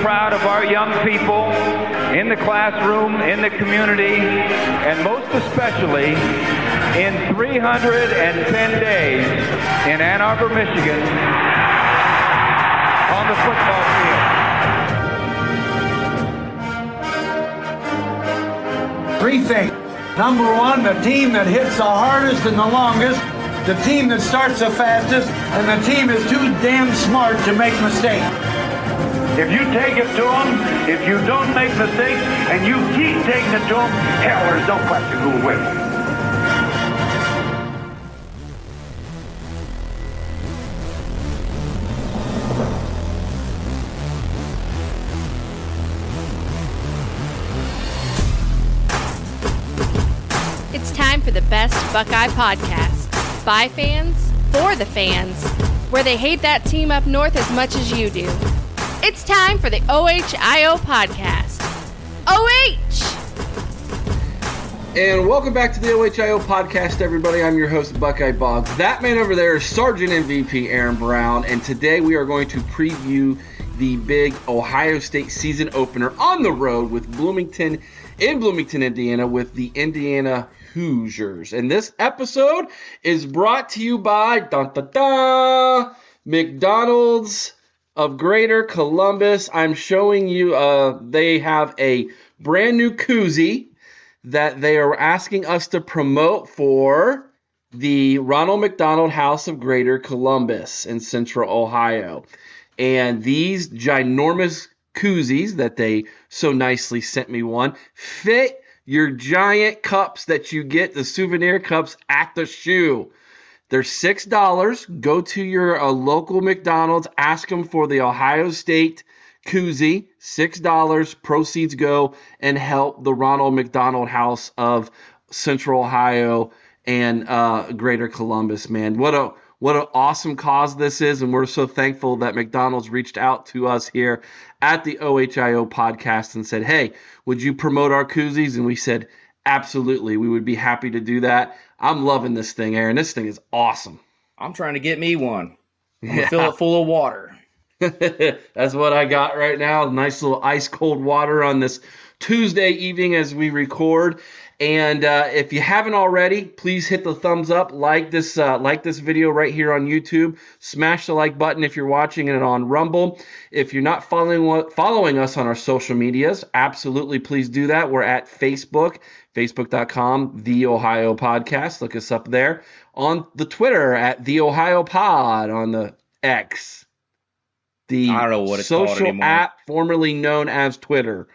Proud of our young people in the classroom, in the community, and most especially in 310 days in Ann Arbor, Michigan on the football field. Three things. Number one, the team that hits the hardest and the longest, the team that starts the fastest, and the team is too damn smart to make mistakes. If you take it to them, if you don't make mistakes, and you keep taking it to them, hell, there's no question who will win. It's time for the best Buckeye podcast. By fans, for the fans, where they hate that team up north as much as you do. It's time for the OHIO podcast. OH! And welcome back to the OHIO podcast, everybody. I'm your host, Buckeye Boggs. That man over there is Sergeant MVP Aaron Brown, and today we are going to preview the big Ohio State season opener on the road with Bloomington in Bloomington, Indiana, with the Indiana Hoosiers. And this episode is brought to you by dun, dun, dun, McDonald's of Greater Columbus. I'm showing you uh, they have a brand new koozie that they are asking us to promote for the Ronald McDonald House of Greater Columbus in Central Ohio. And these ginormous koozies that they so nicely sent me one fit your giant cups that you get, the souvenir cups at the shoe. They're six dollars. Go to your uh, local McDonald's. Ask them for the Ohio State koozie. Six dollars. Proceeds go and help the Ronald McDonald House of Central Ohio and uh, Greater Columbus. Man, what a what an awesome cause this is, and we're so thankful that McDonald's reached out to us here at the OHIO podcast and said, "Hey, would you promote our koozies?" And we said, "Absolutely, we would be happy to do that." I'm loving this thing, Aaron. This thing is awesome. I'm trying to get me one. I'm gonna fill it full of water. That's what I got right now. Nice little ice cold water on this Tuesday evening as we record. And uh, if you haven't already, please hit the thumbs up, like this, uh, like this video right here on YouTube. Smash the like button if you're watching it on Rumble. If you're not following following us on our social medias, absolutely please do that. We're at Facebook, facebook.com, The Ohio Podcast. Look us up there. On the Twitter at The Ohio Pod on the X. The I don't know what it's social app formerly known as Twitter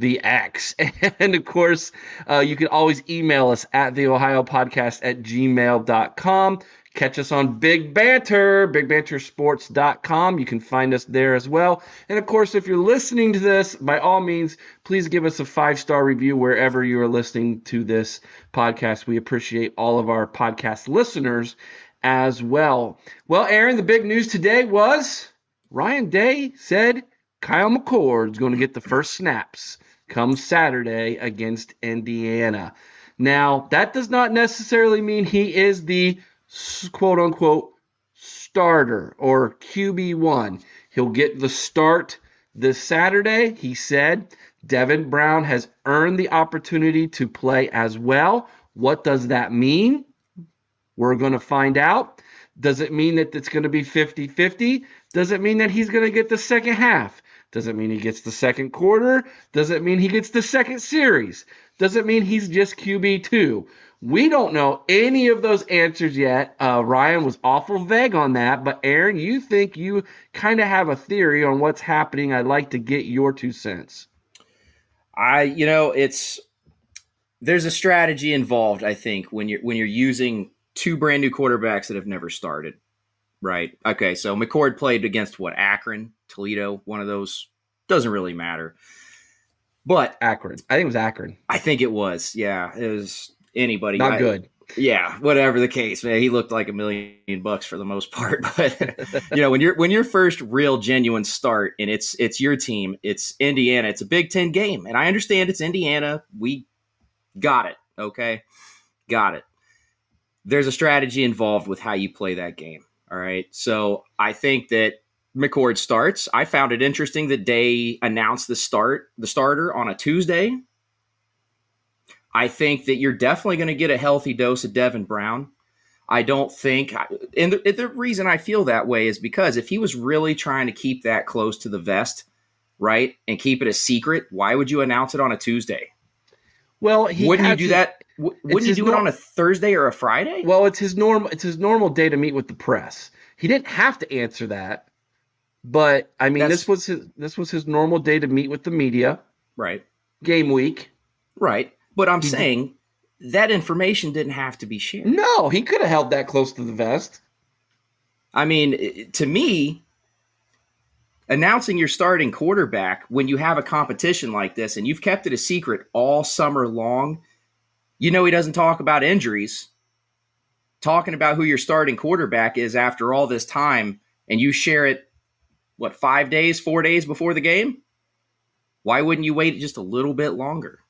the X. And of course, uh, you can always email us at the Ohio Podcast at gmail.com. Catch us on Big Banter, bigbantersports.com. You can find us there as well. And of course, if you're listening to this, by all means, please give us a five star review wherever you are listening to this podcast. We appreciate all of our podcast listeners as well. Well, Aaron, the big news today was Ryan Day said Kyle McCord is going to get the first snaps come Saturday against Indiana. Now, that does not necessarily mean he is the quote unquote starter or QB1. He'll get the start this Saturday. He said Devin Brown has earned the opportunity to play as well. What does that mean? We're going to find out. Does it mean that it's going to be 50 50? Does it mean that he's going to get the second half? Does it mean he gets the second quarter? Does it mean he gets the second series? Does it mean he's just QB2? We don't know any of those answers yet. Uh, Ryan was awful vague on that, but Aaron, you think you kind of have a theory on what's happening. I'd like to get your two cents. I, you know, it's there's a strategy involved. I think when you're when you're using two brand new quarterbacks that have never started. Right. Okay. So McCord played against what Akron, Toledo, one of those. Doesn't really matter. But Akron. I think it was Akron. I think it was. Yeah. It was anybody. Not I, good. Yeah, whatever the case, man, he looked like a million bucks for the most part. But you know, when you're when your first real genuine start and it's it's your team, it's Indiana, it's a Big Ten game, and I understand it's Indiana. We got it, okay, got it. There's a strategy involved with how you play that game. All right, so I think that McCord starts. I found it interesting that they announced the start the starter on a Tuesday I think that you're definitely going to get a healthy dose of Devin Brown. I don't think, and the, the, reason I feel that way is because if he was really trying to keep that close to the vest, right, and keep it a secret, why would you announce it on a Tuesday? Well, wouldn't you do to, that? Wouldn't you do it on a Thursday or a Friday? Well, it's his normal. It's his normal day to meet with the press. He didn't have to answer that, but I mean, That's, this was his this was his normal day to meet with the media. Right. Game week. Right. But I'm saying that information didn't have to be shared. No, he could have held that close to the vest. I mean, to me, announcing your starting quarterback when you have a competition like this and you've kept it a secret all summer long, you know he doesn't talk about injuries. Talking about who your starting quarterback is after all this time, and you share it, what, five days, four days before the game? Why wouldn't you wait just a little bit longer?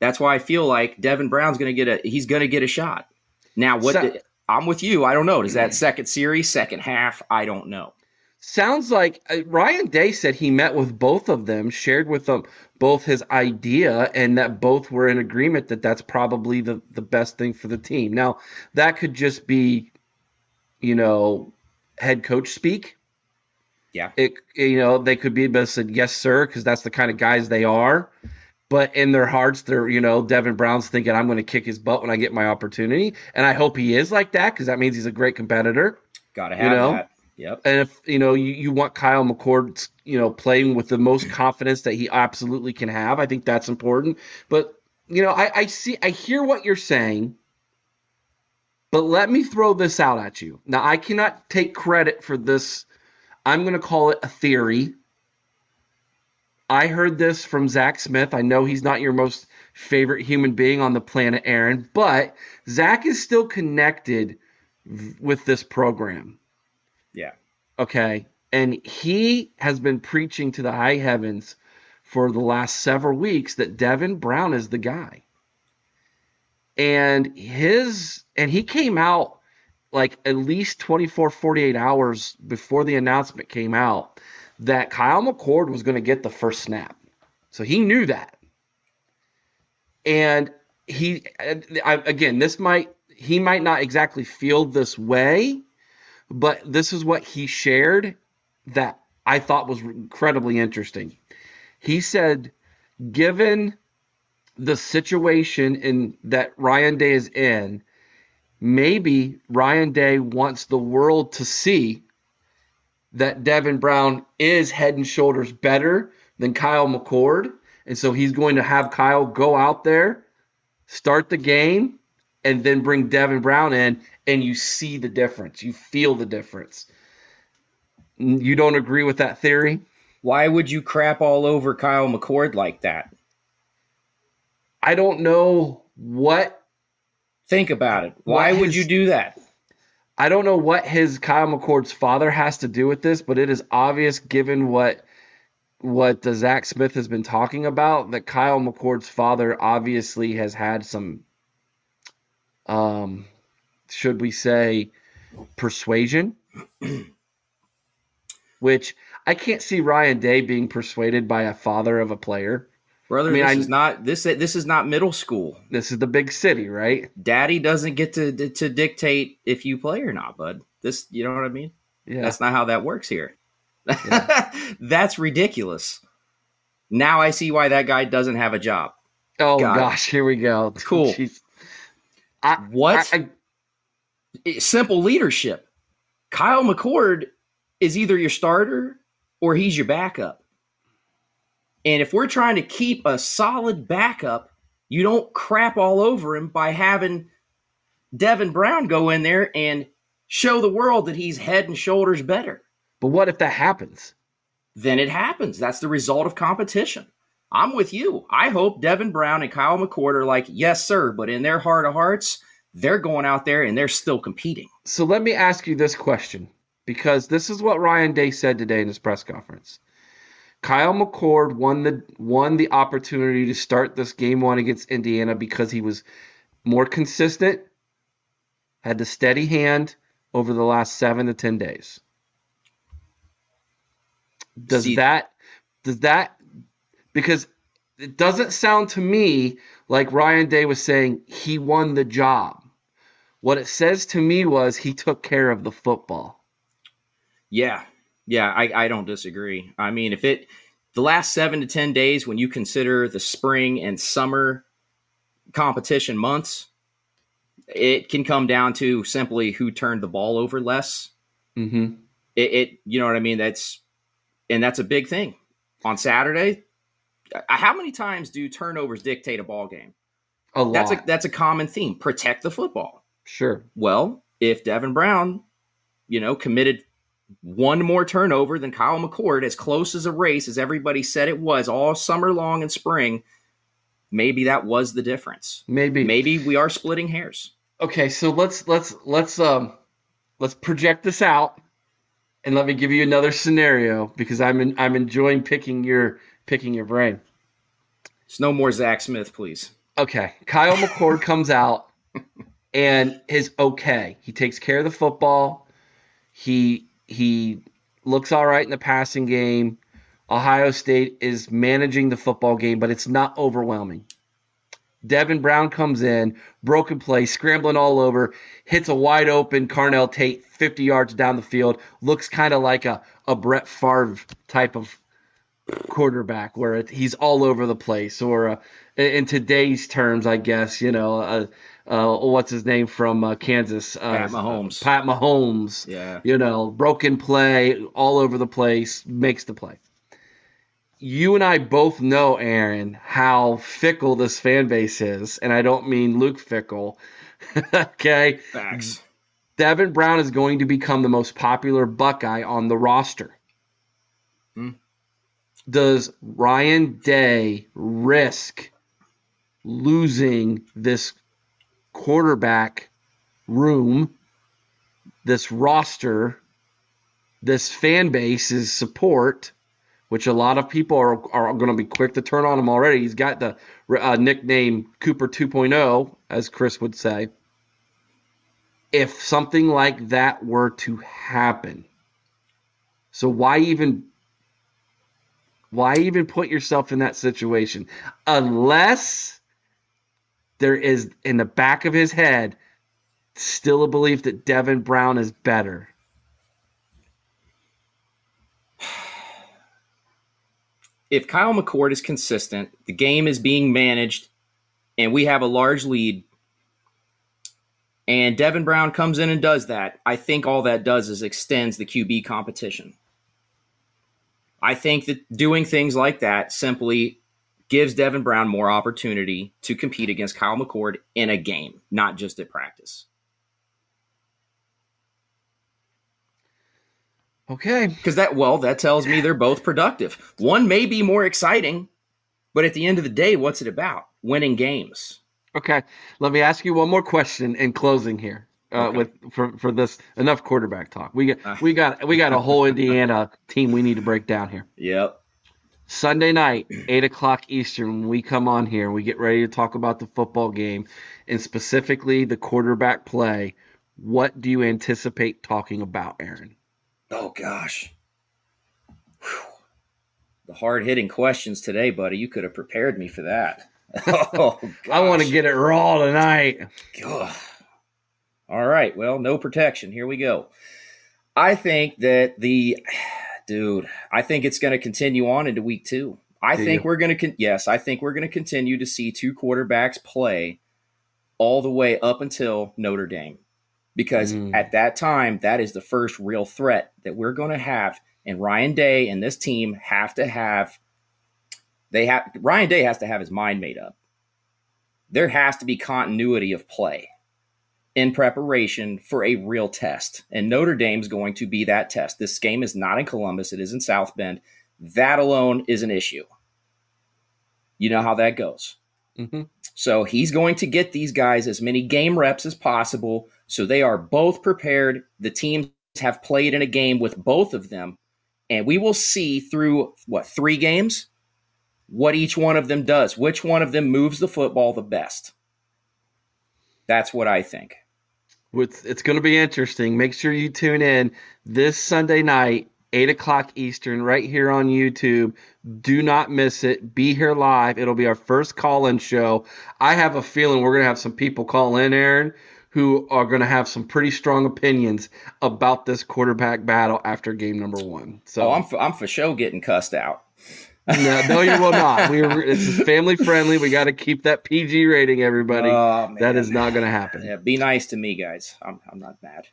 That's why I feel like Devin Brown's going to get a he's going to get a shot. Now, what so, I'm with you. I don't know. Does that second series, second half? I don't know. Sounds like uh, Ryan Day said he met with both of them, shared with them both his idea, and that both were in agreement that that's probably the, the best thing for the team. Now, that could just be, you know, head coach speak. Yeah. It, you know, they could be but said yes, sir, because that's the kind of guys they are but in their hearts, they're, you know, Devin Brown's thinking, I'm going to kick his butt when I get my opportunity. And I hope he is like that because that means he's a great competitor. Got to have you know? that. Yep. And if, you know, you, you want Kyle McCord, you know, playing with the most confidence that he absolutely can have, I think that's important. But, you know, I, I see, I hear what you're saying. But let me throw this out at you. Now, I cannot take credit for this. I'm going to call it a theory I heard this from Zach Smith. I know he's not your most favorite human being on the planet, Aaron, but Zach is still connected with this program. Yeah. Okay. And he has been preaching to the high heavens for the last several weeks that Devin Brown is the guy. And his and he came out like at least 24 48 hours before the announcement came out that Kyle McCord was going to get the first snap. So he knew that. And he, again, this might, he might not exactly feel this way, but this is what he shared that I thought was incredibly interesting. He said, given the situation in that Ryan Day is in, maybe Ryan Day wants the world to see that Devin Brown is head and shoulders better than Kyle McCord. And so he's going to have Kyle go out there, start the game, and then bring Devin Brown in, and you see the difference. You feel the difference. You don't agree with that theory? Why would you crap all over Kyle McCord like that? I don't know what. Think about it. Why would you do that? I don't know what his Kyle McCord's father has to do with this, but it is obvious given what what the Zach Smith has been talking about that Kyle McCord's father obviously has had some um, should we say, persuasion? Which I can't see Ryan Day being persuaded by a father of a player. Brother, I mean, this I- is not this this is not middle school. This is the big city, right? Daddy doesn't get to to dictate if you play or not, bud. This, you know what I mean? Yeah. That's not how that works here. That's ridiculous. Now I see why that guy doesn't have a job. oh God. gosh, here we go. Cool. Jeez. I, What? I- I- Simple leadership. Kyle McCord is either your starter or he's your backup. And if we're trying to keep a solid backup, you don't crap all over him by having Devin Brown go in there and show the world that he's head and shoulders better. but what if that happens? then it happens. That's the result of competition. I'm with you. I hope Devin Brown and Kyle McCord are like, yes, sir, but in their heart of hearts, they're going out there and they're still competing. So let me ask you this question because this is what Ryan Day said today in his press conference. Kyle McCord won the won the opportunity to start this game one against Indiana because he was more consistent, had the steady hand over the last seven to ten days. Does See- that does that because it doesn't sound to me like Ryan Day was saying he won the job. What it says to me was he took care of the football. Yeah. Yeah, I, I don't disagree. I mean, if it, the last seven to 10 days, when you consider the spring and summer competition months, it can come down to simply who turned the ball over less. Mm-hmm. it, it you know what I mean? That's and that's a big thing. On Saturday, how many times do turnovers dictate a ball game? A lot. That's a that's a common theme. Protect the football. sure. Well, if Devin Brown, you know, committed one more turnover than Kyle McCord, as close as a race as everybody said it was all summer long and spring, maybe that was the difference. Maybe. Maybe we are splitting hairs. Okay, so let's let's let's um let's project this out and let me give you another scenario because I'm in, I'm enjoying picking your picking your brain. It's no more Zach Smith, please. Okay, Kyle McCord comes out and is okay. He takes care of the football. He he looks all right in the passing game. Ohio State is managing the football game, but it's not overwhelming. Devin Brown comes in, broken play, scrambling all over, hits a wide open Carnell Tate 50 yards down the field. Looks kind of like a, a Brett Favre type of quarterback where it, he's all over the place. Or uh, in, today's terms, I guess, you know, uh, uh, what's his name from uh, Kansas? Uh, Pat Mahomes. Pat Mahomes. Yeah. You know, broken play, all over the place, makes the play. You and I both know, Aaron, how fickle this fan base is, and I don't mean Luke Fickell. okay, Facts. Devin Brown is going to become the most popular Buckeye on the roster. Does Ryan Day risk losing this quarterback room, this roster, this fan base's support, which a lot of people are, are going to be quick to turn on him already? He's got the uh, nickname Cooper 2.0, as Chris would say if something like that were to happen. So why even why even put yourself in that situation unless there is in the back of his head still a belief that Devin Brown is better. if Kyle McCord is consistent, the game is being managed, and we have a large lead, and Devin Brown comes in and does that, I think all that does is extends the QB competition. I think that doing things like that simply gives Devin Brown more opportunity to compete against Kyle McCord in a game, not just at practice. Okay. Because that, well, that tells me they're both productive. One may be more exciting, but at the end of the day, what's it about? Winning games. Okay. Let me ask you one more question in closing here. Uh, Okay. with for, for this enough quarterback talk. We got Ah. we got we got a whole Indiana team we need to break down here. Yep. Sunday night, 8 o'clock Eastern, we come on here and we get ready to talk about the football game and specifically the quarterback play, what do you anticipate talking about, Aaron? Oh, gosh. Whew. The hard hitting questions today, buddy. You could have prepared me for that. Oh, I want to get it raw tonight. Ugh. All right. Well, no protection. Here we go. I think that the dude, I think it's going to continue on into week two. I Do think you? we're going to, con- yes, I think we're going to continue to see two quarterbacks play all the way up until Notre Dame. Because Mm. at that time, that is the first real threat that we're going to have. And Ryan Day and this team have to have, they have, Ryan Day has to have his mind made up. There has to be continuity of play in preparation for a real test. And Notre Dame's going to be that test. This game is not in Columbus, it is in South Bend. That alone is an issue. You know how that goes. hmm So he's going to get these guys as many game reps as possible so they are both prepared. The teams have played in a game with both of them. And we will see through what, three games? What each one of them does, which one of them moves the football the best. That's what I think. It's, it's going to be interesting. Make sure you tune in this Sunday night, 8 o'clock Eastern, right here on YouTube. Do not miss it. Be here live. It'll be our first call in show. I have a feeling we're going to have some people call in, Aaron, who are going to have some pretty strong opinions about this quarterback battle after game number one. So Oh, I'm for, I'm for sure getting cussed out. No, no, you will not. We are, this is family friendly. We got to keep that PG rating, everybody. Oh, that is not going to happen. Yeah, be nice to me, guys. I'm, I'm not mad.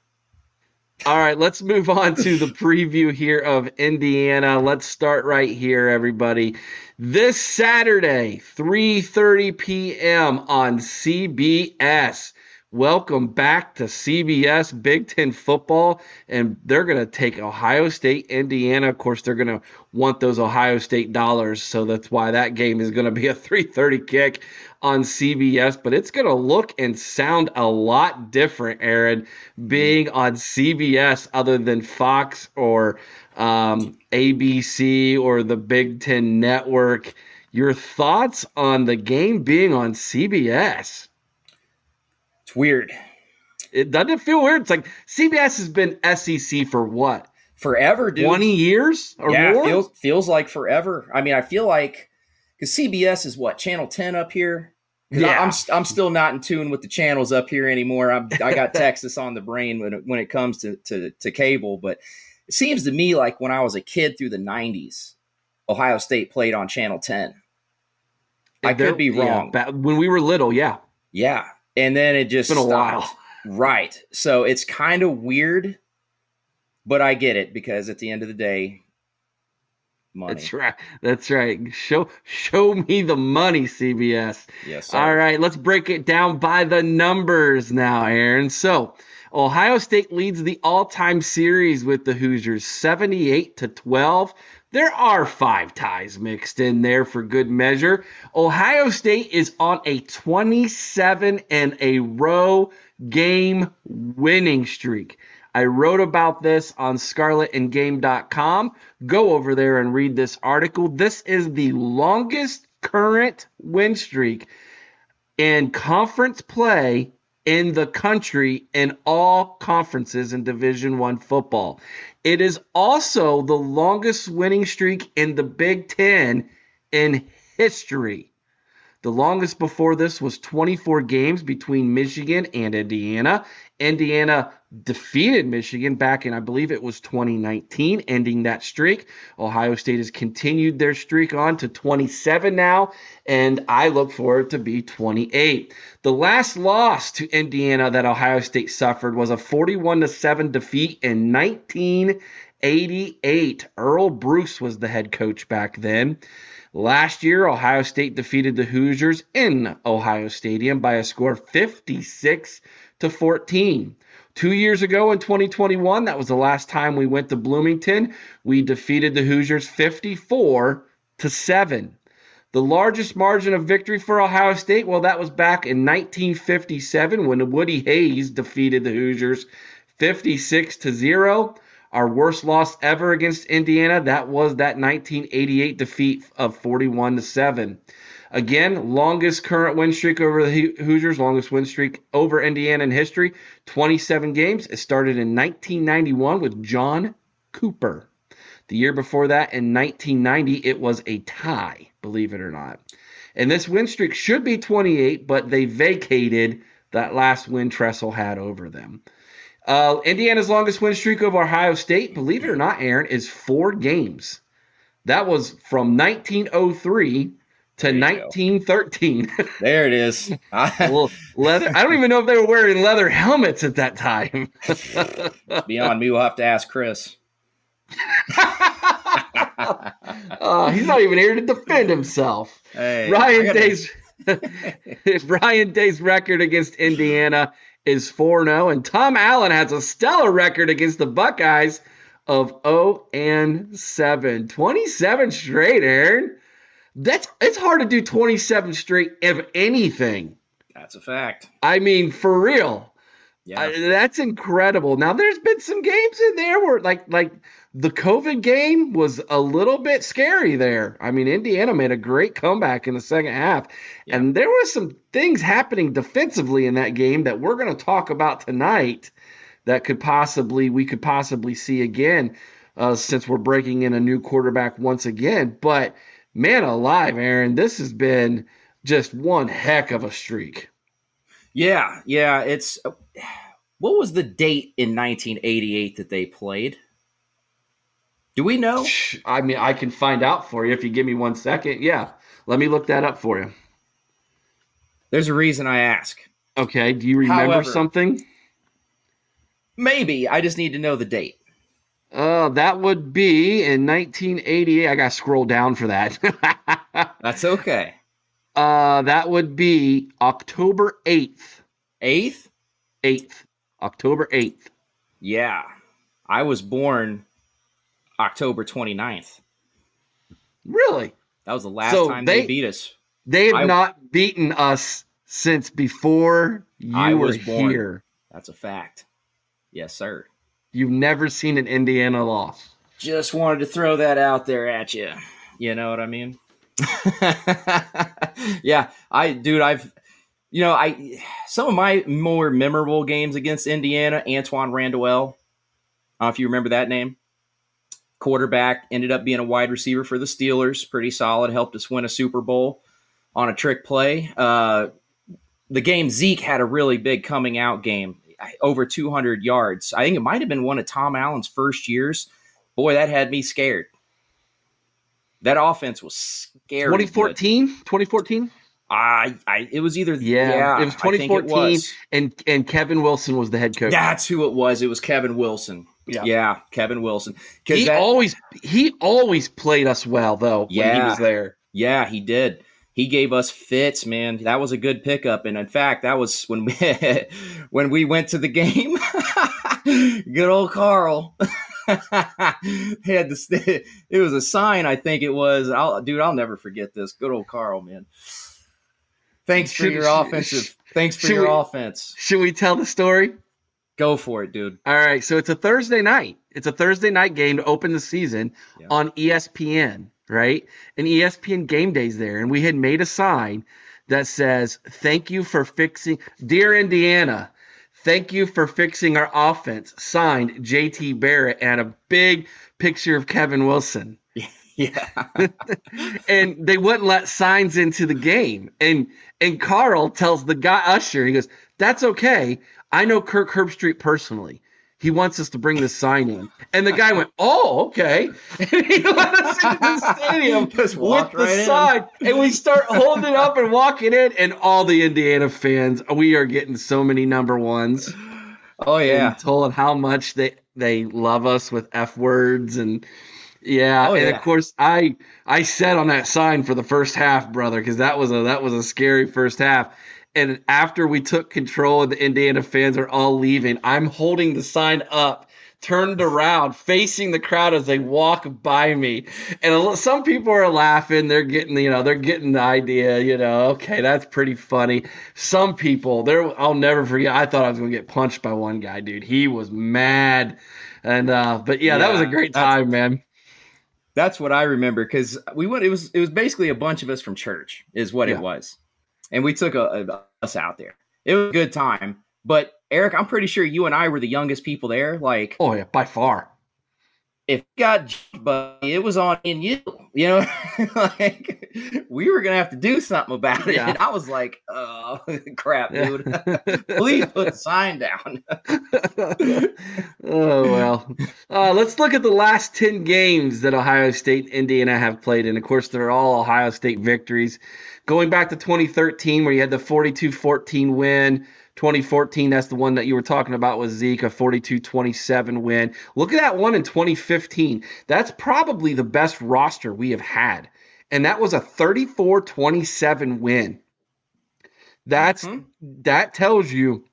All right, let's move on to the preview here of Indiana. Let's start right here, everybody. This Saturday, 3:30 p.m. on CBS. Welcome back to CBS Big Ten football, and they're going to take Ohio State, Indiana. Of course, they're going to want those Ohio State dollars, so that's why that game is going to be a 3:30 kick on CBS. But it's going to look and sound a lot different, Aaron, being on CBS other than Fox or um, ABC or the Big Ten Network. Your thoughts on the game being on CBS? It's weird. It doesn't it feel weird. It's like CBS has been SEC for what Forever, dude. twenty years or yeah, more. feels feels like forever. I mean, I feel like because CBS is what channel ten up here? Yeah. I'm I'm still not in tune with the channels up here anymore. I'm, I got Texas on the brain when it, when it comes to, to to cable, but it seems to me like when I was a kid through the '90s, Ohio State played on channel ten. I There- could be wrong. ba- when we were little, yeah, Yeah, and then it just It's been a stopped. while. Right. So it's kind of weird, but I get it because at the end of the day, money. that's right. That's right. Show show me the money, CBS. Yes. sir. All right, let's break it down by the numbers now, Aaron. So, Ohio State leads the all-time series with the Hoosiers 78 to 12. There are five ties mixed in there for good measure. Ohio State is on a 27 and a row game winning streak. I wrote about this on scarletandgame.com. Go over there and read this article. This is the longest current win streak in conference play in the country in all conferences in division 1 football. It is also the longest winning streak in the Big 10 in history. The longest before this was 24 games between Michigan and Indiana. Indiana defeated Michigan back in, I believe it was 2019, ending that streak. Ohio State has continued their streak on to 27 now, and I look for it to be 28. The last loss to Indiana that Ohio State suffered was a 41 7 defeat in 1988. Earle Bruce was the head coach back then. Last year, Ohio State defeated the Hoosiers in Ohio Stadium by a score of 56 to 14. Two years ago in 2021, that was the last time we went to Bloomington. We defeated the Hoosiers 54 to 7. The largest margin of victory for Ohio State, well, that was back in 1957 when Woody Hayes defeated the Hoosiers 56 to 0. Our worst loss ever against Indiana, that was that 1988 defeat of 41 to 7. Again, longest current win streak over the Hoosiers, longest win streak over Indiana in history, 27 games. It started in 1991 with John Cooper. The year before that, in 1990, it was a tie, believe it or not. And this win streak should be 28, but they vacated that last win Tressel had over them. Uh, Indiana's longest win streak over Ohio State, believe it or not, Aaron, is four games. That was from 1903 to 1913. there it is. leather. I don't even know if they were wearing leather helmets at that time. Beyond me, we'll have to ask Chris. uh, he's not even here to defend himself. Hey, Ryan Day's Ryan Day's record against Indiana is 4 0, and Tom Allen has a stellar record against the Buckeyes of 0 and 7. 27 straight, Aaron. That's it's hard to do 27 straight of anything. That's a fact. I mean, for real. Yeah. I, that's incredible. Now there's been some games in there where like like the COVID game was a little bit scary there. I mean, Indiana made a great comeback in the second half, yeah. and there were some things happening defensively in that game that we're going to talk about tonight that could possibly we could possibly see again uh, since we're breaking in a new quarterback once again. But man alive, Aaron, this has been just one heck of a streak. Yeah, yeah. It's what was the date in 1988 that they played? Do we know? I mean, I can find out for you if you give me one second. Yeah, let me look that up for you. There's a reason I ask. Okay. Do you remember However, something? Maybe. I just need to know the date. Uh, that would be in 1988. I got to scroll down for that. That's okay. Uh, that would be October 8th. 8th? 8th. October 8th. Yeah. I was born October 29th. Really? That was the last so time they, they, beat us. They have I, not beaten us since before you I were born. here. That's a fact. Yes, sir. You've never seen an Indiana loss. Just wanted to throw that out there at you. You know what I mean? yeah, I dude, I've you know, I some of my more memorable games against Indiana, Antoine don't know if you remember that name quarterback, ended up being a wide receiver for the Steelers. Pretty solid, helped us win a Super Bowl on a trick play. Uh, the game Zeke had a really big coming out game, over 200 yards. I think it might have been one of Tom Allen's first years. Boy, that had me scared. That offense was scary. 2014? 2014? I, I, it was either yeah, yeah it was 2014, it was. and and Kevin Wilson was the head coach. That's who it was. It was Kevin Wilson. Yeah, yeah Kevin Wilson. He that, always he always played us well though. Yeah, he was there. Yeah, he did. He gave us fits, man. That was a good pickup, and in fact, that was when we when we went to the game. good old Carl. he had this. It was a sign, I think it was. I'll, dude, I'll never forget this. Good old Carl, man. Thanks for should, your offensive. Thanks for your we, offense. Should we tell the story? Go for it, dude. All right. So it's a Thursday night. It's a Thursday night game to open the season yeah. on ESPN, right? And ESPN game days there. And we had made a sign that says, Thank you for fixing, Dear Indiana, thank you for fixing our offense. Signed JT Barrett and a big picture of Kevin Wilson. Yeah. and they wouldn't let signs into the game. And and Carl tells the guy Usher, he goes, That's okay. I know Kirk Herbstreit personally. He wants us to bring this sign in. And the guy went, Oh, okay. And he let us into the stadium with right the sign. And we start holding it up and walking in. And all the Indiana fans, we are getting so many number ones. Oh yeah. told how much they they love us with F words and yeah, oh, and yeah. of course I I sat on that sign for the first half, brother, because that was a that was a scary first half. And after we took control and the Indiana fans are all leaving, I'm holding the sign up turned around, facing the crowd as they walk by me. And some people are laughing. They're getting, you know, they're getting the idea. You know, okay, that's pretty funny. Some people, there, I'll never forget. I thought I was gonna get punched by one guy, dude. He was mad. And uh, but yeah, yeah that was a great time, man. That's what I remember because we went. It was it was basically a bunch of us from church, is what yeah. it was, and we took a, a, us out there. It was a good time, but Eric, I'm pretty sure you and I were the youngest people there. Like, oh yeah, by far. if got but it was on in you you know? Like we were gonna have to do something about it. Yeah. and i was like oh crap dude. Please put the sign down. Oh well. Uh, let's look at the last 10 games that ohio state and indiana have played and of course they're all ohio state victories going back to 2013 where you had the 42-14 win 2014, that's the one that you were talking about with Zeke, a 42 27 win. Look at that one in 2015. That's probably the best roster we have had. And that was a 34 27 win. That's mm-hmm. that tells you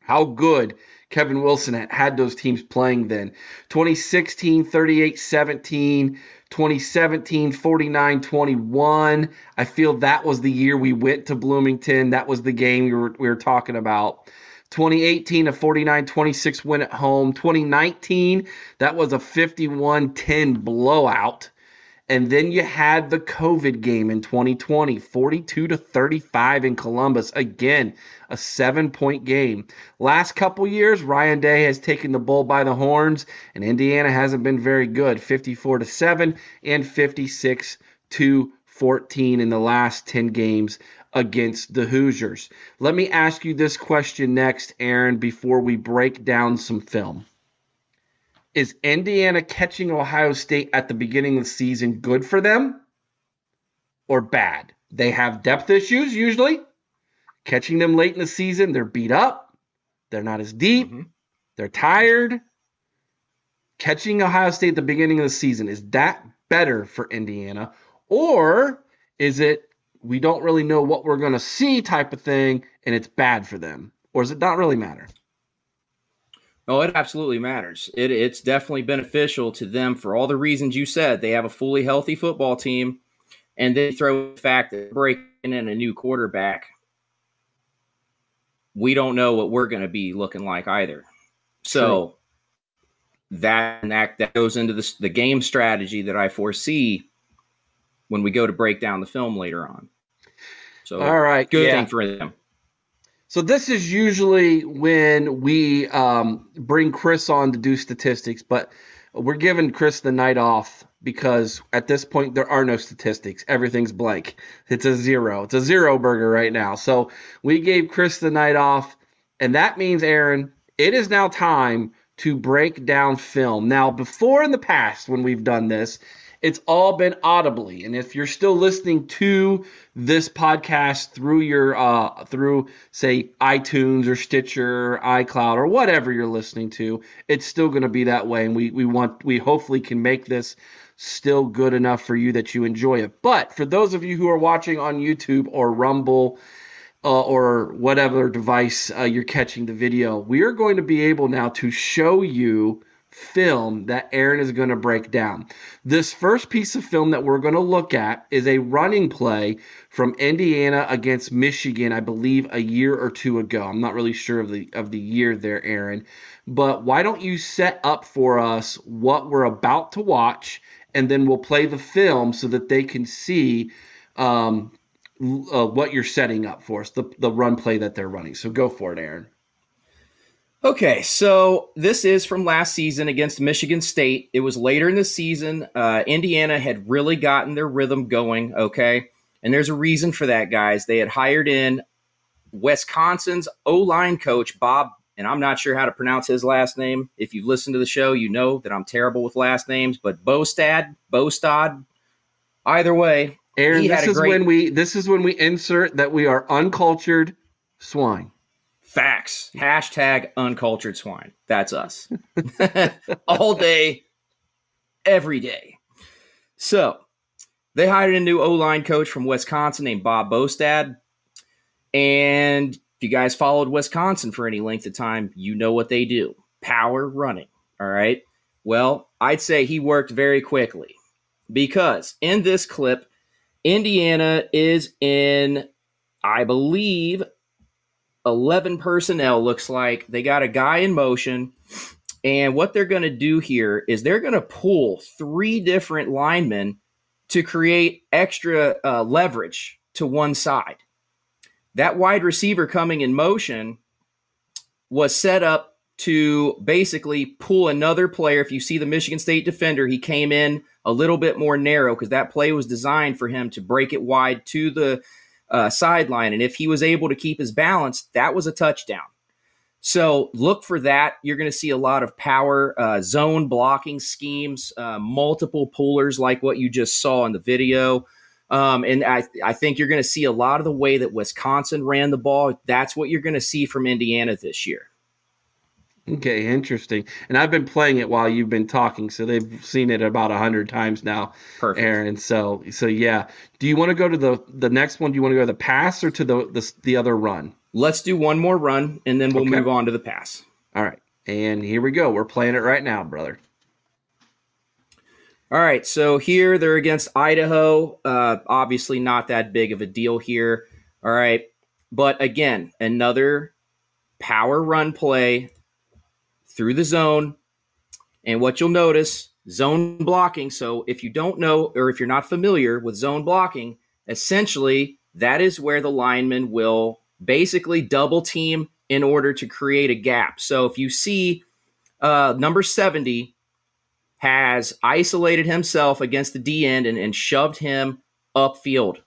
how good Kevin Wilson had those teams playing then. 2016, 38 17. 2017 49 21 i feel that was the year we went to bloomington that was the game we were, we were talking about 2018 a 49 26 win at home 2019 that was a 51 10 blowout and then you had the COVID game in 2020, 42 to 35 in Columbus. Again, a seven point game. Last couple years, Ryan Day has taken the bull by the horns, and Indiana hasn't been very good 54 to 7 and 56 to 14 in the last 10 games against the Hoosiers. Let me ask you this question next, Aaron, before we break down some film. Is Indiana catching Ohio State at the beginning of the season good for them or bad? They have depth issues usually. Catching them late in the season, they're beat up. They're not as deep. Mm-hmm. They're tired. Catching Ohio State at the beginning of the season, is that better for Indiana? Or is it we don't really know what we're going to see type of thing and it's bad for them? Or does it not really matter? Oh, it absolutely matters. It, it's definitely beneficial to them for all the reasons you said. They have a fully healthy football team, and they throw the fact that breaking in a new quarterback. We don't know what we're going to be looking like either. So that that that goes into the, the game strategy that I foresee when we go to break down the film later on. So, all right, good yeah. thing for them. So this is usually when we um, bring Chris on to do statistics, but we're giving Chris the night off because at this point there are no statistics. Everything's blank. It's a zero. It's a zero burger right now. So we gave Chris the night off, and that means Aaron, it is now time to break down film. Now, before in the past when we've done this, it's all been audibly. And if you're still listening to this podcast through your uh, through say iTunes or Stitcher, iCloud or whatever you're listening to, it's still going to be that way. And we we want we hopefully can make this still good enough for you that you enjoy it. But for those of you who are watching on YouTube or Rumble. Uh, or whatever device uh, you're catching the video, we are going to be able now to show you film that Aaron is going to break down. This first piece of film that we're going to look at is a running play from Indiana against Michigan, I believe a year or two ago. I'm not really sure of the of the year there, Aaron. But why don't you set up for us what we're about to watch, and then we'll play the film so that they can see um, uh, what you're setting up for us, the, the run play that they're running. So go for it, Aaron. Okay, so this is from last season against Michigan State. It was later in the season. Uh, Indiana had really gotten their rhythm going. Okay, and there's a reason for that, guys. They had hired in Wisconsin's O line coach Bob, and I'm not sure how to pronounce his last name. If you've listened to the show, you know that I'm terrible with last names. But Bostad, Bostad. Either way, Aaron, this is great- when we this is when we insert that we are uncultured swine. Facts. Hashtag uncultured swine. That's us. All day, every day. So they hired a new O line coach from Wisconsin named Bob Bostad. And if you guys followed Wisconsin for any length of time, you know what they do power running. All right. Well, I'd say he worked very quickly because in this clip, Indiana is in, I believe, 11 personnel. Looks like they got a guy in motion. And what they're going to do here is they're going to pull three different linemen to create extra uh, leverage to one side. That wide receiver coming in motion was set up to basically pull another player. If you see the Michigan State defender, he came in a little bit more narrow because that play was designed for him to break it wide to the uh, sideline. And if he was able to keep his balance, that was a touchdown. So look for that. You're going to see a lot of power uh, zone blocking schemes, uh, multiple pullers like what you just saw in the video. Um, and I, I think you're going to see a lot of the way that Wisconsin ran the ball. That's what you're going to see from Indiana this year. Okay, interesting. And I've been playing it while you've been talking, so they've seen it about a hundred times now, Perfect. Aaron. So, so yeah. Do you want to go to the the next one? Do you want to go to the pass or to the the, the other run? Let's do one more run, and then we'll Okay. move on to the pass. All right, and here we go. We're playing it right now, brother. All right, so here they're against Idaho. Uh, obviously, not that big of a deal here. All right, but again, another power run play through the zone. And what you'll notice zone blocking. So, if you don't know or if you're not familiar with zone blocking, essentially that is where the lineman will basically double team in order to create a gap. So, if you see uh, number 70 has isolated himself against the D end and, and shoved him upfield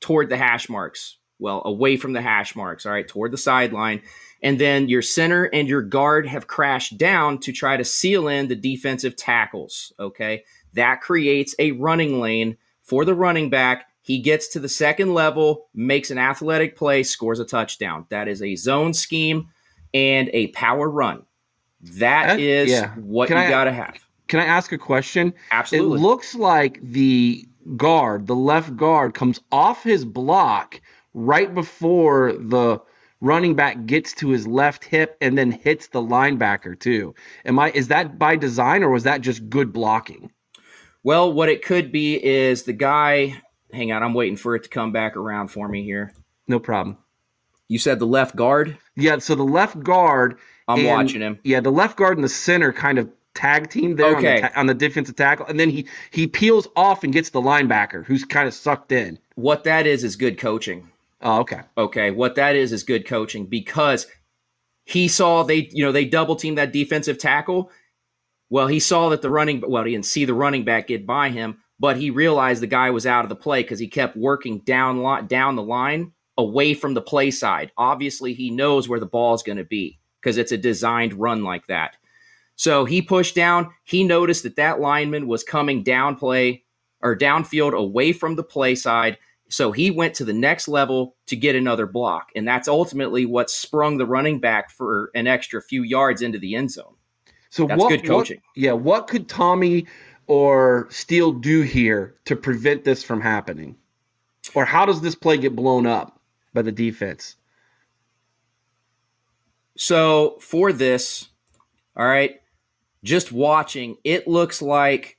toward the hash marks. Well, away from the hash marks, all right, toward the sideline. And then your center and your guard have crashed down to try to seal in the defensive tackles. Okay. That creates a running lane for the running back. He gets to the second level, makes an athletic play, scores a touchdown. That is a zone scheme and a power run. That That- is yeah. what Can you got to have. Can I ask a question? Absolutely. It looks like the guard, the left guard, comes off his block right before the running back gets to his left hip and then hits the linebacker too. Am I is that by design or was that just good blocking? Well, what it could be is the guy. Hang on, I'm waiting for it to come back around for me here. No problem. You said the left guard. Yeah, so the left guard I'm and- watching him. Yeah, the left guard and the center kind of tag team there Okay. on, the ta- on the defensive tackle and then he he peels off and gets the linebacker who's kind of sucked in. What that is is good coaching. Oh, okay. Okay, what that is is good coaching because he saw they, you know, they double teamed that defensive tackle. Well, he saw that the running, well, he didn't see the running back get by him, but he realized the guy was out of the play because he kept working down li- down the line away from the play side. Obviously, he knows where the ball is going to be because it's a designed run like that. So he pushed down. He noticed that that lineman was coming down play or downfield away from the play side. So he went to the next level to get another block. And that's ultimately what sprung the running back for an extra few yards into the end zone. So That's what, good what- yeah, what could Tommy or Steele do here to prevent this from happening? Or how does this play get blown up by the defense? So for this, all right, just watching, it looks like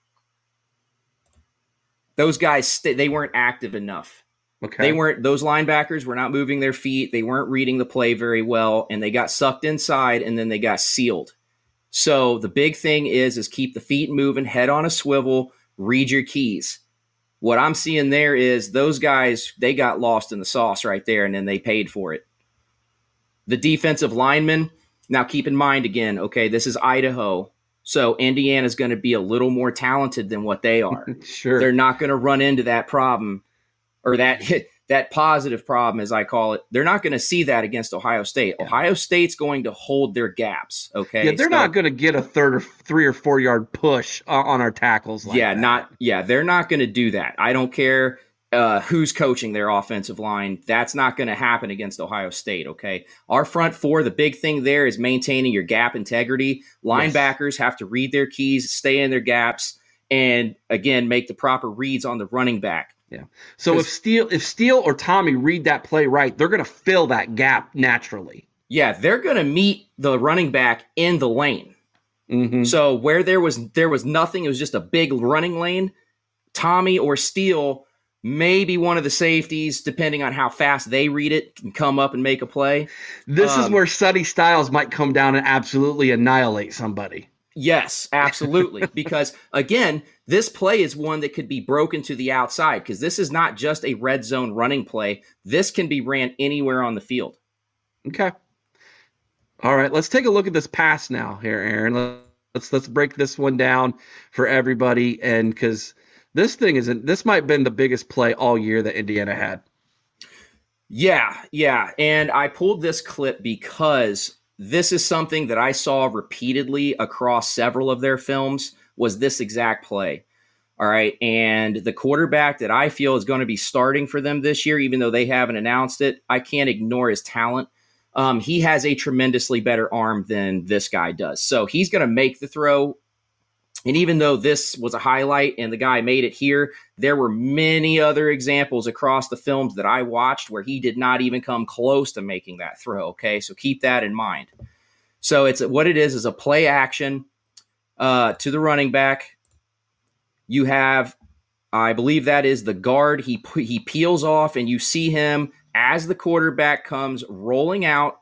those guys they weren't active enough. Okay. They weren't those linebackers were not moving their feet. They weren't reading the play very well, and they got sucked inside, and then they got sealed. So the big thing is is keep the feet moving, head on a swivel, read your keys. What I'm seeing there is those guys they got lost in the sauce right there, and then they paid for it. The defensive linemen. Now keep in mind again, okay, this is Idaho, so Indiana's going to be a little more talented than what they are Sure. they're not going to run into that problem or that that positive problem as I call it. They're not going to see that against Ohio State. Ohio State's going to hold their gaps, okay? yeah, they're So- not going to get a third or three or four yard push uh, on our tackles. Like yeah, that. not yeah, they're not going to do that. I don't care uh, who's coaching their offensive line. That's not going to happen against Ohio State. Okay, our front four. The big thing there is maintaining your gap integrity. Linebackers have to read their keys, stay in their gaps, and again make the proper reads on the running back. So if Steele, if Steele or Tommy read that play right, they're going to fill that gap naturally. Yeah, they're going to meet the running back in the lane. Mhm. So where there was there was nothing, it was just a big running lane. Tommy or Steele, maybe one of the safeties, depending on how fast they read it, can come up and make a play. This is Um, where Sonny Styles might come down and absolutely annihilate somebody. Yes, absolutely. because again, this play is one that could be broken to the outside because this is not just a red zone running play. This can be ran anywhere on the field. Okay. All right, let's take a look at this pass now here, Aaron. Let's let's break this one down for everybody, and because this thing isn't this might have been the biggest play all year that Indiana had. Yeah, yeah. And I pulled this clip because this is something that I saw repeatedly across several of their films was this exact play. All right. And the quarterback that I feel is going to be starting for them this year, even though they haven't announced it, I can't ignore his talent. Um, he has a tremendously better arm than this guy does. So he's going to make the throw. And even though this was a highlight and the guy made it here, there were many other examples across the films that I watched where he did not even come close to making that throw. Okay, so keep that in mind. So it's what it is is a play action uh, to the running back. You have, I believe that is the guard. He he peels off, and you see him as the quarterback comes rolling out.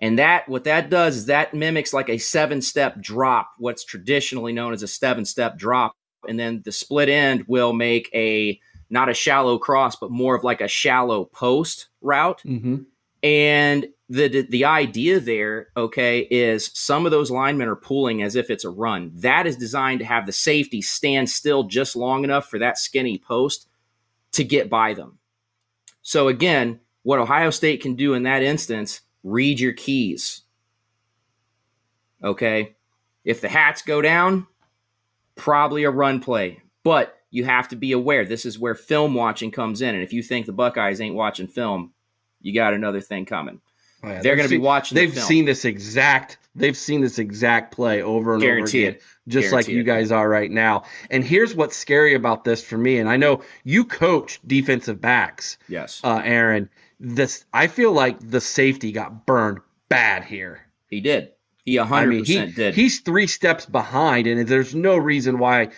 And that what that does is that mimics like a seven step drop, what's traditionally known as a seven step drop. And then the split end will make a not a shallow cross, but more of like a shallow post route. Mm-hmm. And the, the the idea there, okay, is some of those linemen are pulling as if it's a run. That is designed to have the safety stand still just long enough for that skinny post to get by them. So again, what Ohio State can do in that instance, read your keys. Okay? If the hats go down, probably a run play. But you have to be aware this is where film watching comes in. And if you think the Buckeyes ain't watching film, you got another thing coming. Oh, yeah, They're they've gonna be watching They've film. seen this exact. They've seen this exact play over and Guarantee over again, it. just like Guarantee you it. guys are right now. And here's what's scary about this for me. And I know you coach defensive backs, Yes. uh, Aaron. This I feel like the safety got burned bad here. he did. He 100% I mean, he, did. he's three steps behind, and there's no reason why.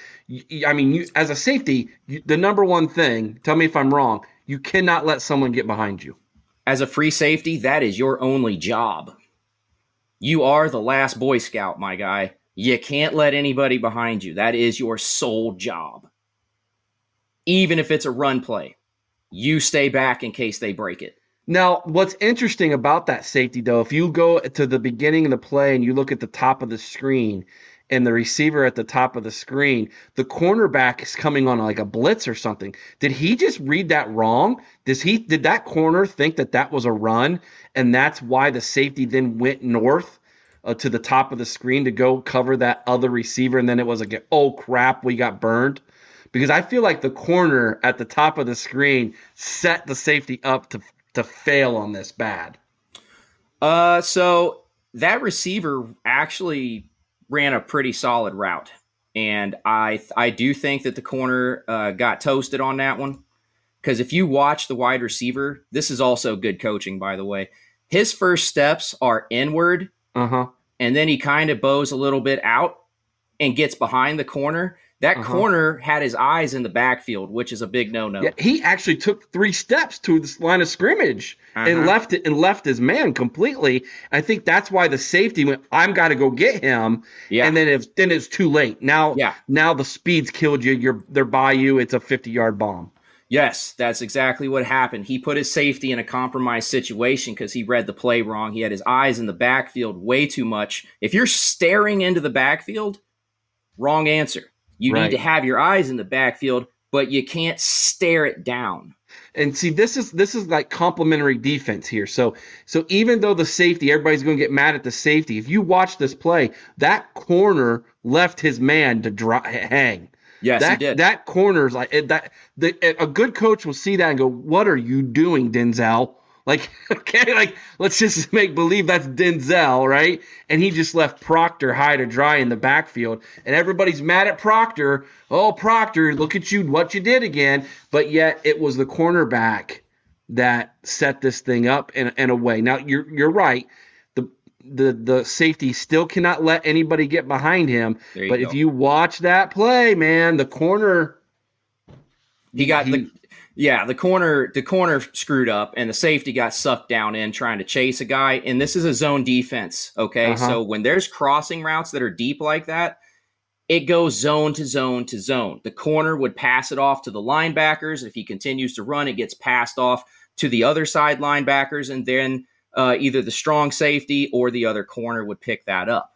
I mean, you, as a safety, you, the number one thing. Tell me if I'm wrong. You cannot let someone get behind you. As a free safety, that is your only job. You are the last Boy Scout, my guy. You can't let anybody behind you. That is your sole job. Even if it's a run play, you stay back in case they break it. Now, what's interesting about that safety, though, if you go to the beginning of the play and you look at the top of the screen and the receiver at the top of the screen, the cornerback is coming on like a blitz or something. Did he just read that wrong? Does he did that corner think that that was a run, and that's why the safety then went north uh, to the top of the screen to go cover that other receiver, and then it was like, oh crap, we got burned. Because I feel like the corner at the top of the screen set the safety up to to fail on this bad. Uh, so that receiver actually ran a pretty solid route, and I I do think that the corner uh, got toasted on that one because if you watch the wide receiver, this is also good coaching, by the way. His first steps are inward, Uh huh. and then he kind of bows a little bit out and gets behind the corner. That Uh-huh. corner had his eyes in the backfield, which is a big no no. Yeah, he actually took three steps to this line of scrimmage and Uh-huh. left it and left his man completely. I think that's why the safety went. I'm got to go get him. Yeah. And then it's then it's too late. Now. Yeah. Now the speed's killed you. You're they're by you. It's a 50 yard bomb. Yes, that's exactly what happened. He put his safety in a compromised situation because he read the play wrong. He had his eyes in the backfield way too much. If you're staring into the backfield, wrong answer. You Right. need to have your eyes in the backfield, but you can't stare it down. And see, this is this is like complementary defense here. So so even though the safety, everybody's going to get mad at the safety. If you watch this play, that corner left his man to dry, hang. Yes, that he did. that corner's like that. The, a good coach will see that and go, "What are you doing, Denzel?" Like, okay, like let's just make believe that's Denzel, right? And he just left Proctor high to dry in the backfield, and everybody's mad at Proctor. Oh, Proctor, look at you, what you did again. But yet it was the cornerback that set this thing up in, in a way. Now you're you're right. The the the safety still cannot let anybody get behind him. But go. if you watch that play, man, the corner He got he- the yeah, the corner the corner screwed up and the safety got sucked down in trying to chase a guy. And this is a zone defense. Okay. Uh-huh. So when there's crossing routes that are deep like that, it goes zone to zone to zone. The corner would pass it off to the linebackers. If he continues to run, it gets passed off to the other side linebackers, and then uh, either the strong safety or the other corner would pick that up.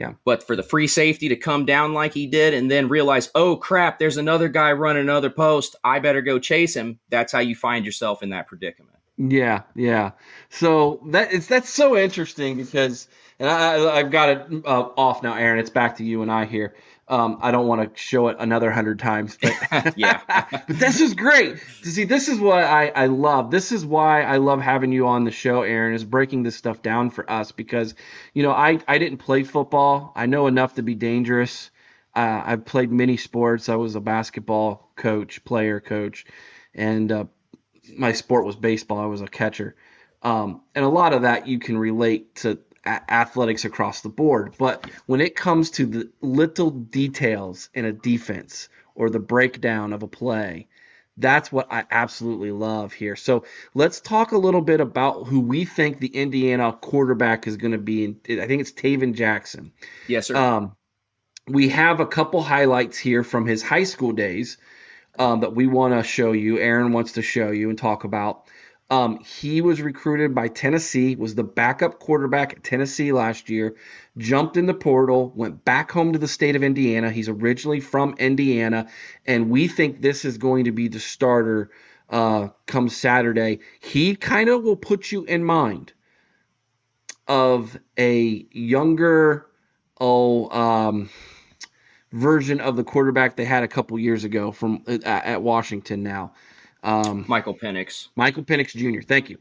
Yeah. But for the free safety to come down like he did and then realize, oh crap, there's another guy running another post. I better go chase him. That's how you find yourself in that predicament. Yeah, yeah. So that it's that's so interesting because, and I, I've got it uh, off now, Aaron. It's back to you and I here. Um, I don't want to show it another hundred times, but Yeah. but this is great to see. This is what I I love. This is why I love having you on the show, Aaron. Is breaking this stuff down for us because you know I I didn't play football. I know enough to be dangerous. Uh, I've played many sports. I was a basketball coach, player coach, and uh, my sport was baseball. I was a catcher. Um, and a lot of that you can relate to a- athletics across the board. But when it comes to the little details in a defense or the breakdown of a play, that's what I absolutely love here. So let's talk a little bit about who we think the Indiana quarterback is going to be. I think it's Tayven Jackson. Yes, sir. Um, we have a couple highlights here from his high school days um, that we want to show you. Aaron wants to show you and talk about. Um, he was recruited by Tennessee, was the backup quarterback at Tennessee last year, jumped in the portal, went back home to the state of Indiana. He's originally from Indiana, and we think this is going to be the starter uh, come Saturday. He kind of will put you in mind of a younger, oh, um, version of the quarterback they had a couple years ago from uh, at Washington now. Um, Michael Penix. Michael Penix Jr. Thank you.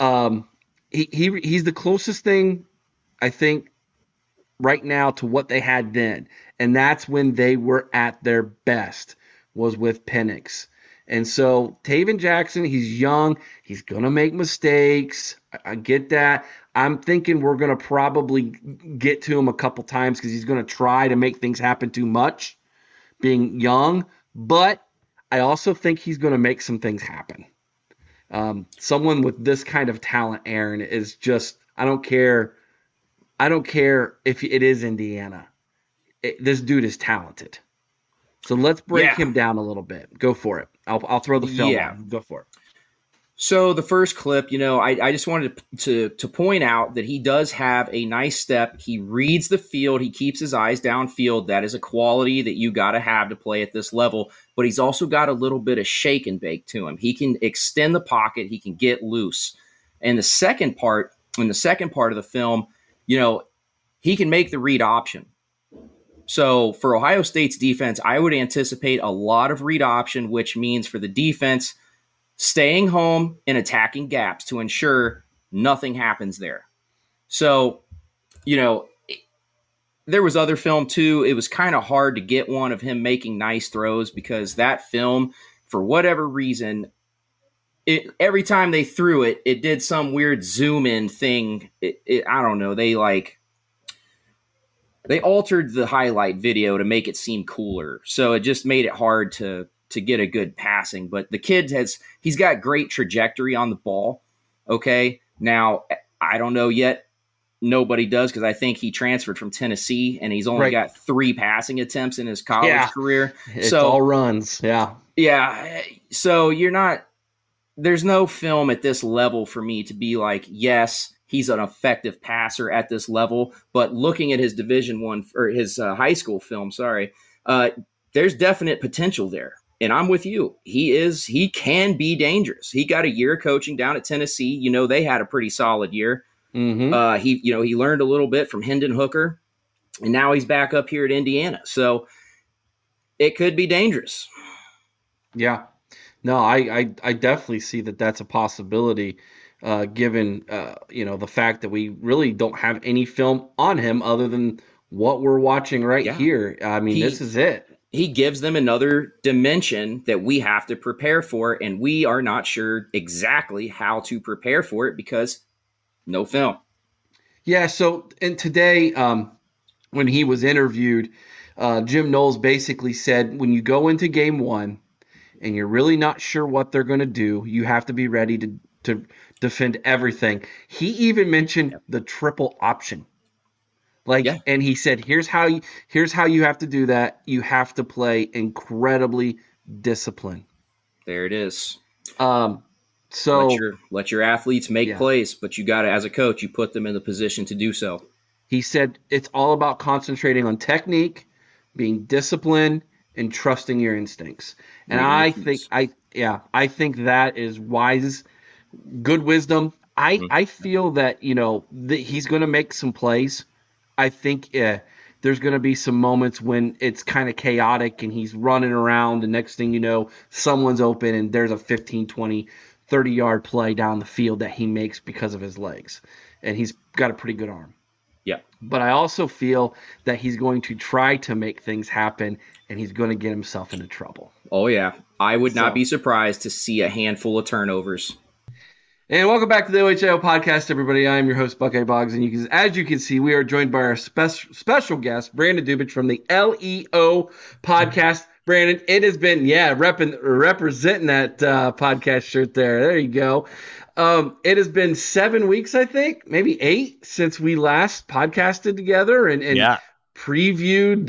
Um, he, he he's the closest thing I think right now to what they had then, and that's when they were at their best was with Penix. And so Tayven Jackson, he's young, he's gonna make mistakes. I, I get that. I'm thinking we're gonna probably get to him a couple times because he's gonna try to make things happen too much, being young. But I also think he's going to make some things happen. Um, someone with this kind of talent, Aaron, is just I don't care. I don't care if it is Indiana. It- this dude is talented. So let's break Yeah. him down a little bit. Go for it. I'll, I'll throw the film. Yeah. Go for it. So the first clip, you know, I, I just wanted to, to to point out that he does have a nice step. He reads the field. He keeps his eyes downfield. That is a quality that you got to have to play at this level. But he's also got a little bit of shake and bake to him. He can extend the pocket. He can get loose. And the second part, in the second part of the film, you know, he can make the read option. So for Ohio State's defense, I would anticipate a lot of read option, which means for the defense staying home and attacking gaps to ensure nothing happens there. So, you know, there was other film too. It was kind of hard to get one of him making nice throws because that film, for whatever reason, it every time they threw it, it did some weird zoom in thing. It, it, I don't know. They like they altered the highlight video to make it seem cooler. So it just made it hard to to get a good passing. But the kid has he's got great trajectory on the ball. Okay. Now I don't know yet. Nobody does because I think he transferred from Tennessee and he's only Right. got three passing attempts in his college Yeah. career. It's so all runs. Yeah. yeah. So you're not, there's no film at this level for me to be like, yes, he's an effective passer at this level. But looking at his Division One or his uh, high school film, sorry, uh, there's definite potential there. And I'm with you. He is, he can be dangerous. He got a year of coaching down at Tennessee. You know, they had a pretty solid year. Mm-hmm. Uh, he, you know, he learned a little bit from Hendon Hooker, and now he's back up here at Indiana. So it could be dangerous. Yeah. No, I, I, I definitely see that that's a possibility, uh, given uh, you know the fact that we really don't have any film on him other than what we're watching right Yeah. here. I mean, He- this is it. he gives them another dimension that we have to prepare for and we are not sure exactly how to prepare for it because no film Yeah. So, and today, um, when he was interviewed, uh, Jim Knowles basically said when you go into game one and you're really not sure what they're going to do, you have to be ready to, to defend everything. He even mentioned the triple option. Like, yeah. and he said, "Here's how you here's how you have to do that. You have to play incredibly disciplined." There it is. Um, so let your, let your athletes make yeah. plays, but you got to, as a coach, you put them in the position to do so. He said it's all about concentrating on technique, being disciplined, and trusting your instincts. And I think I yeah, I think that is wise, good wisdom. I mm-hmm. I feel that you know that he's going to make some plays. I think uh, there's going to be some moments when it's kind of chaotic and he's running around and next thing you know someone's open and there's a 15 20 30 yard play down the field that he makes because of his legs and he's got a pretty good arm yeah. But I also feel that he's going to try to make things happen and he's going to get himself into trouble. Oh, yeah. I would not be surprised to see a handful of turnovers. And welcome back to the OHIO podcast, everybody. I'm your host, Buckeye Boggs. And you can, as you can see, we are joined by our spe- special guest, Brandon Dubich from the LEO podcast. Brandon, it has been, yeah, repping, representing that uh, podcast shirt there. There you go. Um, it has been seven weeks, I think, maybe eight, since we last podcasted together and, and yeah. previewed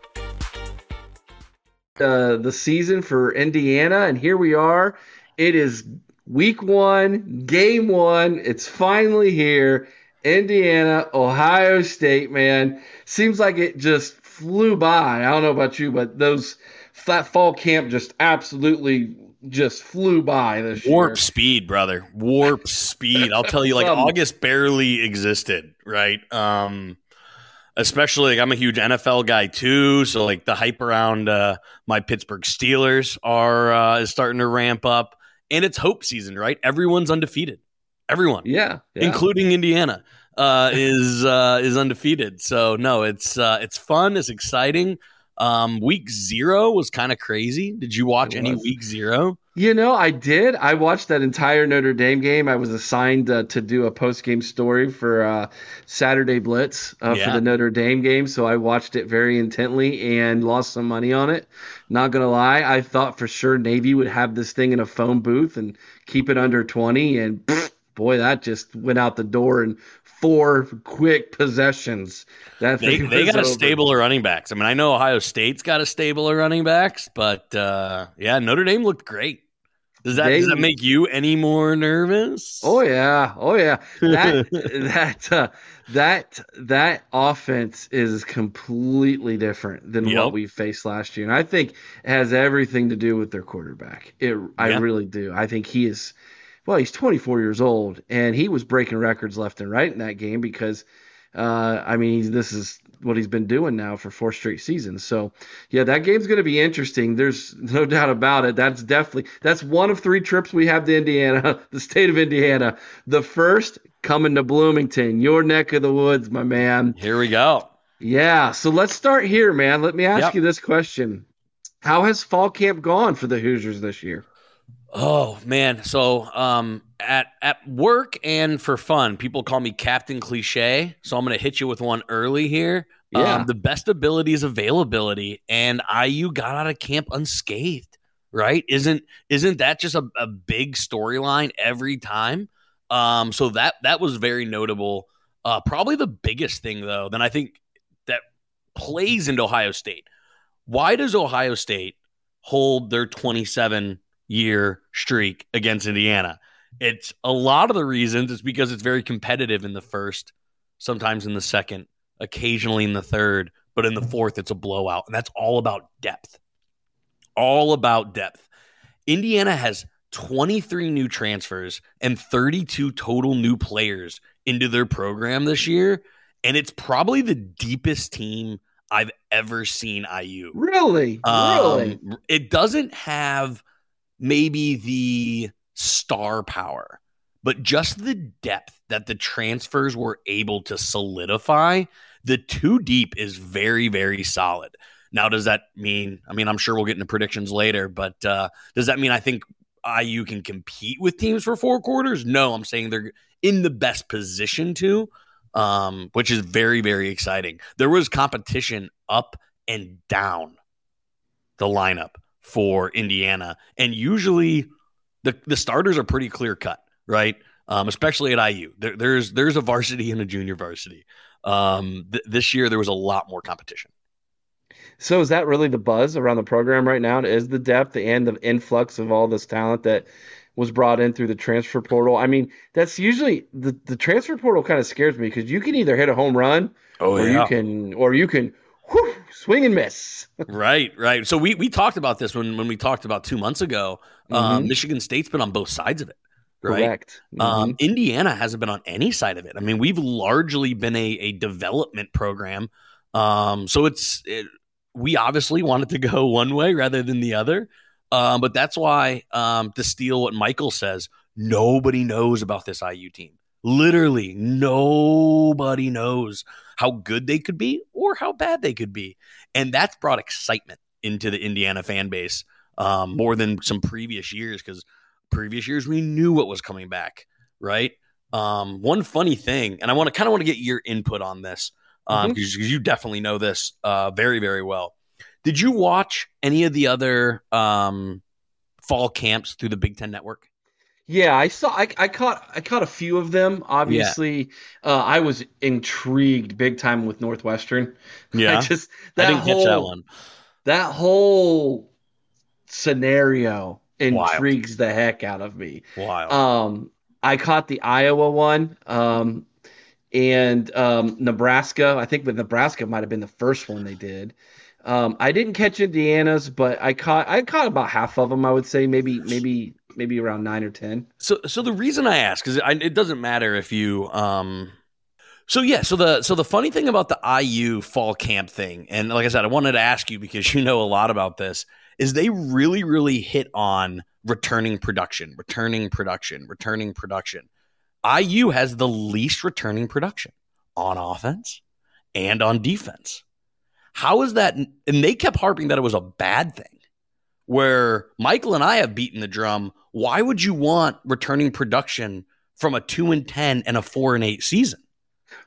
uh, the season for Indiana, and here we are. It is week one, game one. It's finally here. Indiana, Ohio State, man. Seems like it just flew by. I don't know about you, but those that fall camp just absolutely just flew by this warp year. speed brother warp speed i'll tell you like august barely existed right um especially like I'm a huge NFL guy too. So like the hype around uh, my Pittsburgh Steelers are uh, is starting to ramp up, and it's hope season, right? Everyone's undefeated. Everyone, yeah, yeah. including Indiana, uh, is uh, is undefeated. So no, it's uh, it's fun. It's exciting. Um, week zero was kind of crazy. Did you watch any week zero? You know, I did. I watched that entire Notre Dame game. I was assigned uh, to do a post game story for uh, Saturday Blitz uh, yeah. for the Notre Dame game, so I watched it very intently and lost some money on it. Not gonna lie, I thought for sure Navy would have this thing in a phone booth and keep it under twenty, and pfft, boy, that just went out the door in four quick possessions. That they, they got over. a stable of running backs. I mean, I know Ohio State's got a stable of running backs, but uh, yeah, Notre Dame looked great. Does that, they, does that make you any more nervous? Oh yeah, oh yeah. That that uh, that that offense is completely different than yep. what we faced last year, and I think it has everything to do with their quarterback. It, I yeah. really do. I think he is well, he's 24 years old, and he was breaking records left and right in that game because, uh, I mean, this is what he's been doing now for four straight seasons. So, yeah, that game's going to be interesting. There's no doubt about it. That's definitely that's one of three trips we have to Indiana, the state of Indiana. The first coming to Bloomington, your neck of the woods, my man. Here we go. Yeah, so let's start here, man. Let me ask yep. you this question: How has fall camp gone for the Hoosiers this year? Oh man, so um, at at work and for fun, people call me Captain Cliche. So I'm going to hit you with one early here. Yeah, um, the best ability is availability, and IU got out of camp unscathed. Right? Isn't isn't that just a, a big storyline every time? Um, so that that was very notable. Uh, probably the biggest thing though. Then I think that plays into Ohio State. Why does Ohio State hold their 27 year streak against Indiana? It's a lot of the reasons it's because it's very competitive in the first, sometimes in the second, occasionally in the third, but in the fourth, it's a blowout. And that's all about depth. All about depth. Indiana has 23 new transfers and 32 total new players into their program this year. And it's probably the deepest team I've ever seen IU. Really? Um, really? It doesn't have maybe the star power, but just the depth that the transfers were able to solidify. The two deep is very, very solid. Now, does that mean? I mean, I'm sure we'll get into predictions later, but uh, does that mean I think IU can compete with teams for four quarters? No, I'm saying they're in the best position to, um, which is very, very exciting. There was competition up and down the lineup for Indiana, and usually the the starters are pretty clear cut, right? Um, especially at IU. There, there's there's a varsity and a junior varsity. Um, th- this year there was a lot more competition. So is that really the buzz around the program right now? Is the depth and the influx of all this talent that was brought in through the transfer portal? I mean, that's usually the, the transfer portal kind of scares me because you can either hit a home run oh, or yeah. you can or you can whew, swing and miss. right, right. So we we talked about this when when we talked about two months ago. Um, mm-hmm. Um, Michigan State's been on both sides of it. Right. Correct. Um, mm-hmm. Um, Indiana hasn't been on any side of it. I mean, we've largely been a, a development program. Um, so it's it, we obviously wanted to go one way rather than the other. Um, but that's why, um, to steal what Michael says, nobody knows about this IU team. Literally, nobody knows how good they could be or how bad they could be. And that's brought excitement into the Indiana fan base um, more than some previous years because previous years we knew what was coming back, right? Um, one funny thing, and I want to kind of want to get your input on this because um, mm-hmm. you definitely know this uh, very, very well. Did you watch any of the other um, fall camps through the Big Ten Network? Yeah, I saw. I, I caught. I caught a few of them. Obviously, yeah. uh, I was intrigued big time with Northwestern. Yeah, I just that I didn't whole, catch that one. That whole scenario intrigues Wild. the heck out of me. Wild. Um, I caught the Iowa one. Um, and um, Nebraska. I think with Nebraska might have been the first one they did. Um, I didn't catch Indiana's, but I caught I caught about half of them. I would say maybe maybe maybe around nine or ten. So so the reason I ask is it doesn't matter if you um. So yeah, so the so the funny thing about the IU fall camp thing, and like I said, I wanted to ask you because you know a lot about this, is they really really hit on returning production, returning production, returning production. IU has the least returning production on offense and on defense. How is that? And they kept harping that it was a bad thing. Where Michael and I have beaten the drum. Why would you want returning production from a two and ten and a four and eight season?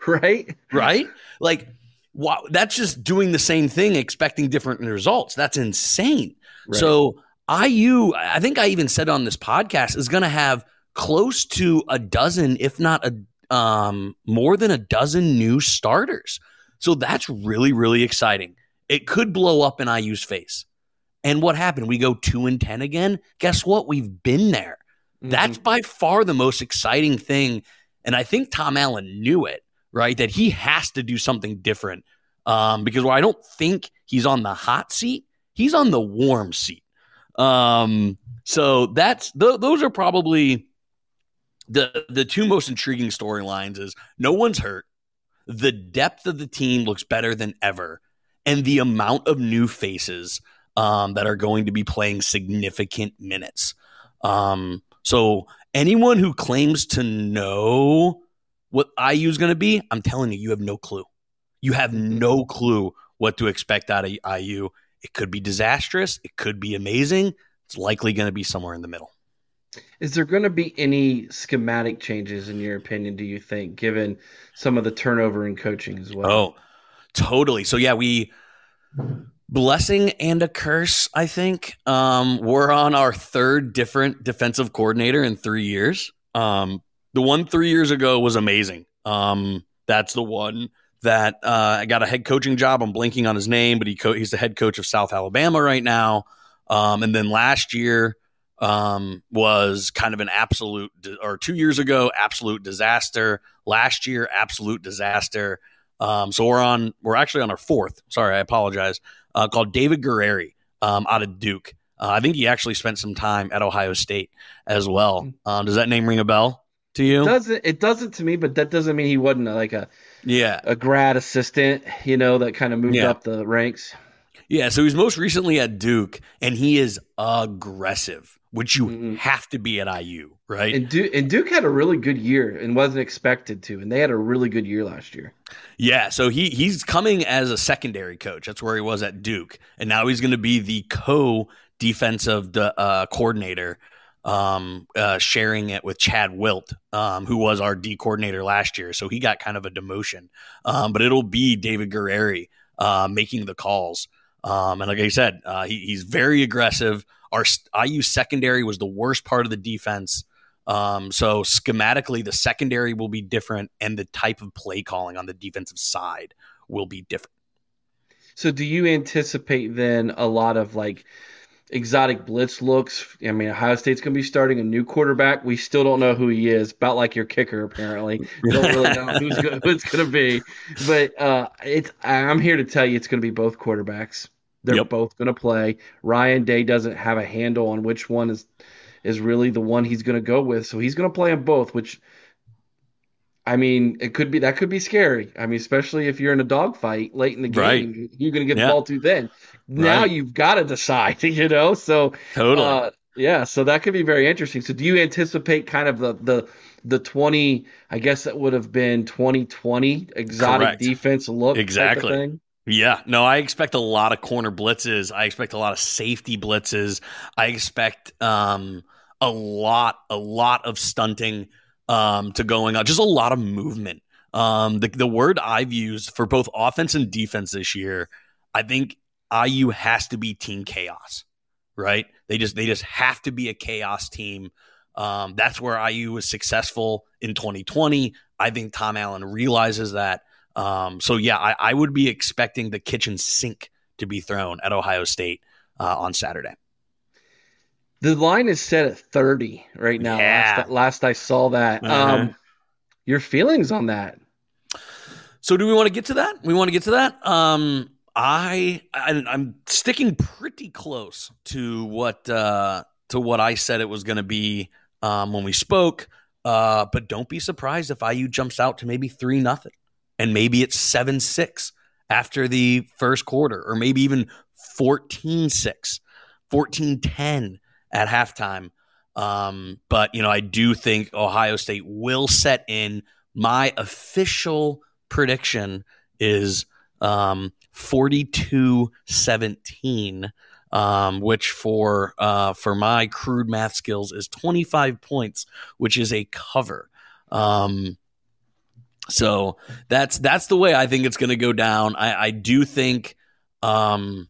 Right, right. Like, wow, that's just doing the same thing, expecting different results. That's insane. Right. So IU, I think I even said on this podcast, is going to have close to a dozen, if not a um, more than a dozen new starters. So that's really, really exciting. It could blow up in IU's face. And what happened? We go two and 10 again. Guess what? We've been there. Mm-hmm. That's by far the most exciting thing. And I think Tom Allen knew it, right? That he has to do something different. Um, because while I don't think he's on the hot seat, he's on the warm seat. Um, so that's th- those are probably the the two most intriguing storylines is no one's hurt. The depth of the team looks better than ever, and the amount of new faces um, that are going to be playing significant minutes. Um, so anyone who claims to know what IU is going to be, I'm telling you, you have no clue. You have no clue what to expect out of IU. It could be disastrous. It could be amazing. It's likely going to be somewhere in the middle. Is there going to be any schematic changes, in your opinion, do you think, given some of the turnover in coaching as well? Oh, totally. So, yeah, we blessing and a curse, I think. Um, we're on our third different defensive coordinator in three years. Um, the one three years ago was amazing. Um, that's the one that uh, I got a head coaching job. I'm blinking on his name, but he co- he's the head coach of South Alabama right now. Um, and then last year um, was kind of an absolute, or two years ago, absolute disaster. Last year, absolute disaster. Um, so we're on, we're actually on our fourth. Sorry, I apologize. Uh, called David Guerrieri um, out of Duke. Uh, I think he actually spent some time at Ohio State as well. Hmm. Um, does that name ring a bell to you? It doesn't it doesn't to me, but that doesn't mean he wasn't like a yeah a grad assistant, you know, that kind of moved yeah. up the ranks. Yeah, so he's most recently at Duke, and he is aggressive, which you mm-hmm. have to be at IU, right? And Duke, and Duke had a really good year and wasn't expected to, and they had a really good year last year. Yeah, so he he's coming as a secondary coach. That's where he was at Duke, and now he's going to be the co defensive uh, coordinator, um, uh, sharing it with Chad Wilt, um, who was our D coordinator last year. So he got kind of a demotion, um, but it'll be David Guerrieri uh, making the calls. Um, and like I said, uh, he, he's very aggressive. Our IU secondary was the worst part of the defense. Um, so schematically, the secondary will be different, and the type of play calling on the defensive side will be different. So, do you anticipate then a lot of like exotic blitz looks. I mean, Ohio State's going to be starting a new quarterback. We still don't know who he is. About like your kicker, apparently. don't really know who's go- who it's going to be. But uh, it's I'm here to tell you, it's going to be both quarterbacks. They're yep. both going to play. Ryan Day doesn't have a handle on which one is is really the one he's going to go with, so he's going to play them both, which I mean, it could be that could be scary. I mean, especially if you're in a dogfight late in the game, right. you're going to get yeah. the ball too thin. Now right. you've got to decide, you know. So totally, uh, yeah. So that could be very interesting. So do you anticipate kind of the the the twenty? I guess that would have been twenty twenty exotic Correct. defense look exactly. Yeah, no, I expect a lot of corner blitzes. I expect a lot of safety blitzes. I expect um, a lot, a lot of stunting um, to going on. Just a lot of movement. Um, the, the word I've used for both offense and defense this year, I think IU has to be team chaos, right? They just they just have to be a chaos team. Um, that's where IU was successful in 2020. I think Tom Allen realizes that. Um, so yeah, I, I, would be expecting the kitchen sink to be thrown at Ohio State uh, on Saturday. The line is set at 30 right now. Yeah. Last, last I saw that. Uh-huh. Um, your feelings on that? So, do we want to get to that? We want to get to that. Um, I, I am sticking pretty close to what uh, to what I said it was going to be um, when we spoke. Uh, but don't be surprised if IU jumps out to maybe three nothing, and maybe it's seven six after the first quarter, or maybe even 14-6, 14-10 at halftime. Um, but you know, I do think Ohio State will set in. My official prediction is um, 42 17. Um, which for uh, for my crude math skills is 25 points, which is a cover. Um, so that's that's the way I think it's going to go down. I, I do think um,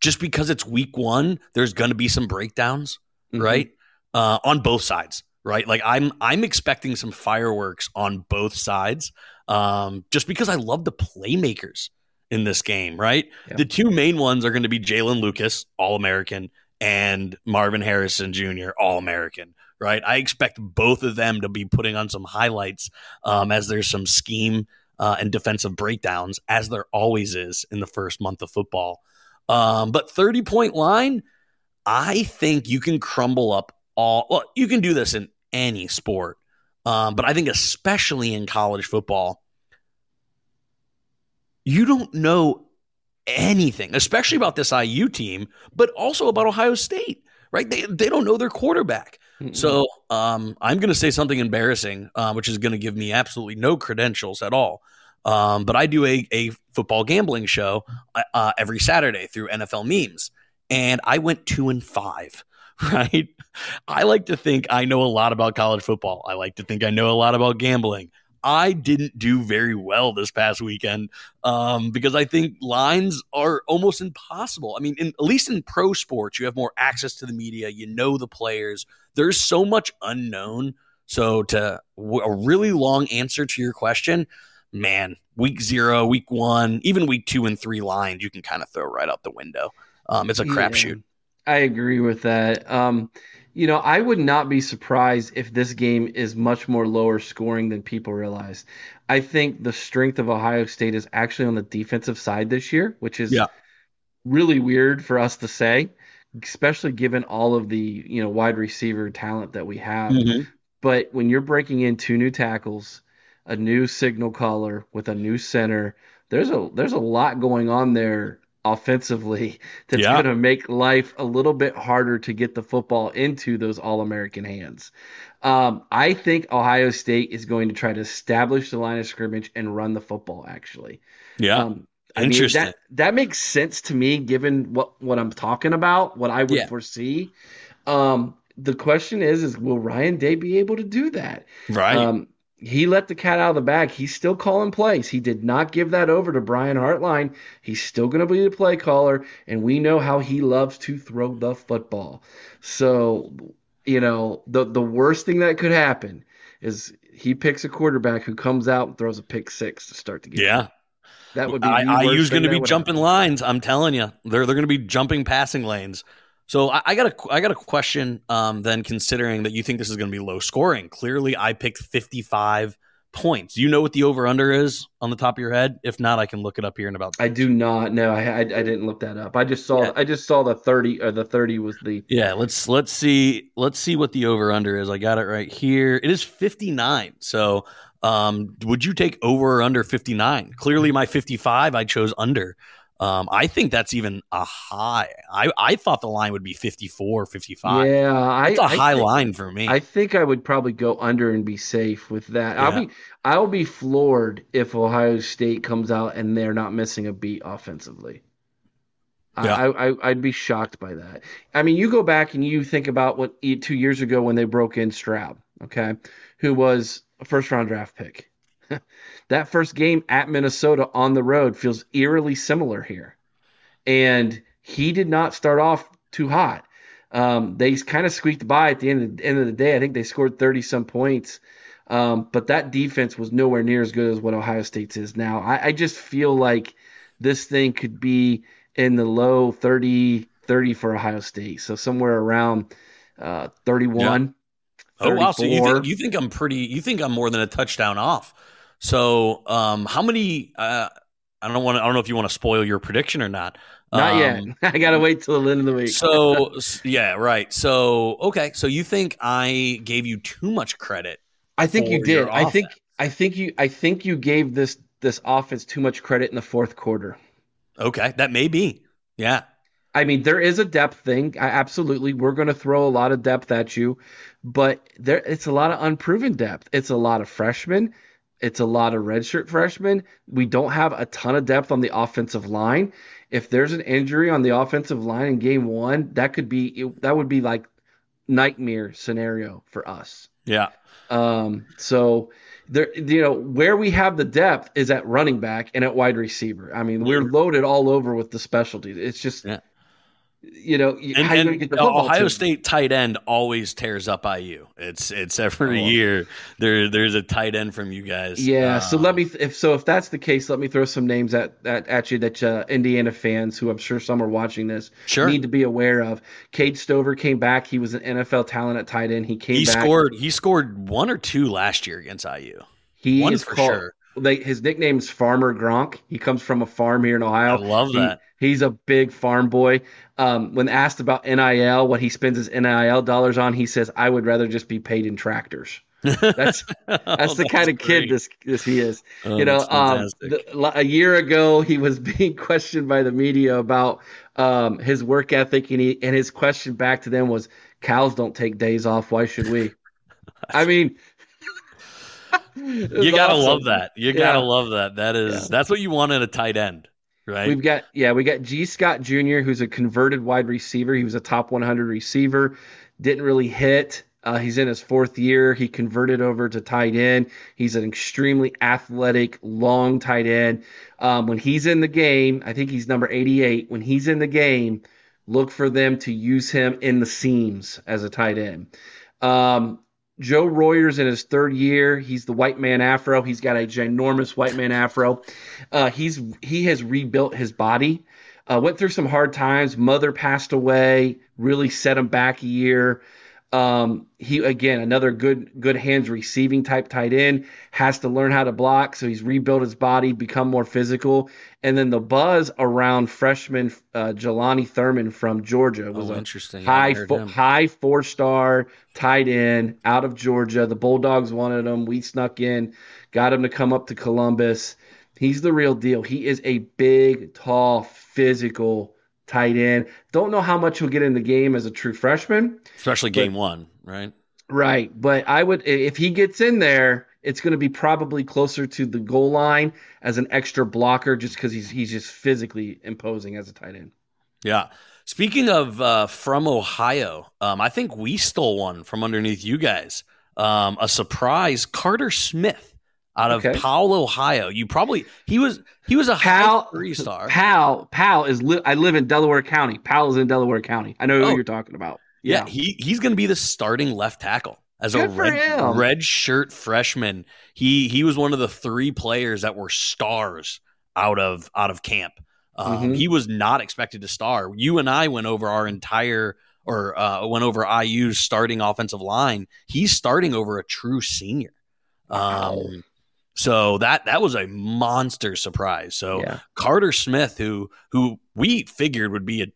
just because it's week one, there's going to be some breakdowns mm-hmm. right? Uh, on both sides, right? Like I'm I'm expecting some fireworks on both sides, um, just because I love the playmakers in this game, right? Yeah. The two main ones are going to be Jaylin Lucas, All American, and Marvin Harrison Jr., All American, right? I expect both of them to be putting on some highlights um, as there's some scheme uh, and defensive breakdowns, as there always is in the first month of football. Um, but 30 point line, I think you can crumble up all. Well, you can do this in any sport, um, but I think especially in college football, you don't know anything, especially about this IU team, but also about Ohio State. Right? They they don't know their quarterback. Mm-hmm. So um, I'm going to say something embarrassing, uh, which is going to give me absolutely no credentials at all. Um, but I do a, a football gambling show uh, every Saturday through NFL memes and I went two and five. Right. I like to think I know a lot about college football. I like to think I know a lot about gambling. I didn't do very well this past weekend um, because I think lines are almost impossible. I mean, in, at least in pro sports, you have more access to the media. You know the players. There's so much unknown. So, to a really long answer to your question, man, week zero, week one, even week two and three lines, you can kind of throw right out the window. Um, it's a crapshoot. Yeah, I agree with that. Um, you know, I would not be surprised if this game is much more lower scoring than people realize. I think the strength of Ohio State is actually on the defensive side this year, which is yeah. really weird for us to say, especially given all of the, you know, wide receiver talent that we have. Mhm. But when you're breaking in two new tackles, a new signal caller with a new center, there's a there's a lot going on there offensively that's Yeah. going to make life a little bit harder to get the football into those all-American hands. Um, I think Ohio State is going to try to establish the line of scrimmage and run the football. Actually, Yeah. um, I mean, Interesting. that that makes sense to me, given what what I'm talking about, what I would Yeah. foresee. Um, the question is, is will Ryan Day be able to do that? right. Um, he let the cat out of the bag. He's still calling plays. He did not give that over to Brian Hartline. He's still going to be the play caller, and we know how he loves to throw the football. So, you know, the the worst thing that could happen is he picks a quarterback who comes out and throws a pick six to start the game. yeah. that would be. I, IU's going to be jumping happen. lines. I'm telling you, they're they're going to be jumping passing lanes. So I, I got a I got a question. Um, then considering that you think this is going to be low scoring, clearly I picked 55 points. You know what the over under is on the top of your head? If not, I can look it up here in about. I do not know. I, I I didn't look that up. I just saw Yeah. I just saw the thirty or the thirty was the Yeah, let's let's see let's see what the over under is. I got it right here. It is 59. So, um would you take over or under 59? Clearly my 55 I chose under. Um I think that's even a high. I I thought the line would be 54, 55. yeah. I, It's a I high think- line for me. I think I would probably go under and be safe with that. Yeah. I'll be I'll be floored if Ohio State comes out and they're not missing a beat offensively. I- Yeah. I, I I'd be shocked by that. I mean, you go back and you think about what two years ago when they broke in Stroud, okay, who was a first round draft pick. that first game at Minnesota on the road feels eerily similar here, and he did not start off too hot. Um, they kind of squeaked by at the end of the, end of the day. I think they scored 30 some points. Um, but that defense was nowhere near as good as what Ohio State's is now. I, I just feel like this thing could be in the low 30, 30 for Ohio State. So somewhere around uh, 31. oh wow, so you think you think I'm pretty you think I'm more than a touchdown off. So, um how many uh I don't want I don't know if you want to spoil your prediction or not. Not Um, yet. I got to wait till the end of the week. So yeah, right. So okay, so you think I gave you too much credit? I think you did. I think. I think you I think you gave this this offense too much credit in the fourth quarter. Okay, that may be. Yeah, I mean, there is a depth thing. I, absolutely, we're going to throw a lot of depth at you, but there it's a lot of unproven depth. It's a lot of freshmen. It's a lot of redshirt freshmen. We don't have a ton of depth on the offensive line. If there's an injury on the offensive line in game one, that could be that would be like nightmare scenario for us. yeah. Um, so there, you know, where we have the depth is at running back and at wide receiver. I mean, we're loaded all over with the specialties. It's just, Yeah. You know, And, how and the Ohio State tight end always tears up IU. It's it's every Oh. year there there's a tight end from you guys. Yeah. so Um, let me, if so, if that's the case, let me throw some names at at, at you that uh, Indiana fans who I'm sure some are watching this Sure. need to be aware of. Cade Stover came back. He was an NFL talent at tight end. He came he back. scored he scored one or two last year against IU. He One is for called. sure. They, his nickname is Farmer Gronk. He comes from a farm here in Ohio. I love He- that. he's a big farm boy. Um, when asked about NIL, what he spends his NIL dollars on, he says, "I would rather just be paid in tractors." That's that's the kind of kid great. this this he is. Oh, you know, um, the, a year ago he was being questioned by the media about um, his work ethic, and he and his question back to them was, "Cows don't take days off. Why should we?" I mean, you gotta love that. You gotta love that. That is Yeah. that's what you want in a tight end, right? We've got yeah, we got Gee Scott Jr., who's a converted wide receiver. He was a top 100 receiver, didn't really hit. Uh, he's in his fourth year. He converted over to tight end. He's an extremely athletic, long tight end. Um, when he's in the game, I think he's number 88. When he's in the game, look for them to use him in the seams as a tight end. Um, Joe Royer's in his third year. He's the white man afro. He's got a ginormous white man afro. Uh, he's he has rebuilt his body. Uh, went through some hard times. Mother passed away. Really set him back a year. Um, he again another good good hands receiving type tight end has to learn how to block, so he's rebuilt his body, become more physical, and then the buzz around freshman uh, Jelani Thurman from Georgia was oh, interesting. high fo- high four star tight end out of Georgia. The Bulldogs wanted him. We snuck in, got him to come up to Columbus. He's the real deal. He is a big, tall, physical tight end. Don't know how much he'll get in the game as a true freshman, especially game one, right? Right, but I would if he gets in there, it's going to be probably closer to the goal line as an extra blocker, just because he's he's just physically imposing as a tight end. Yeah. Speaking of uh, from Ohio, um, I think we stole one from underneath you guys. Um, a surprise, Carter Smith out of okay. Powell, Ohio. You probably he was he was a Powell, high three star. Powell Powell is li- I live in Delaware County. Powell is in Delaware County. I know oh. who you're talking about. Yeah, yeah he he's going to be the starting left tackle as Good a red, red shirt freshman. He he was one of the three players that were stars out of out of camp. Um, mm-hmm. He was not expected to star. You and I went over our entire or uh, went over IU's starting offensive line. He's starting over a true senior. Um, so that that was a monster surprise. So yeah. Carter Smith, who who we figured would be a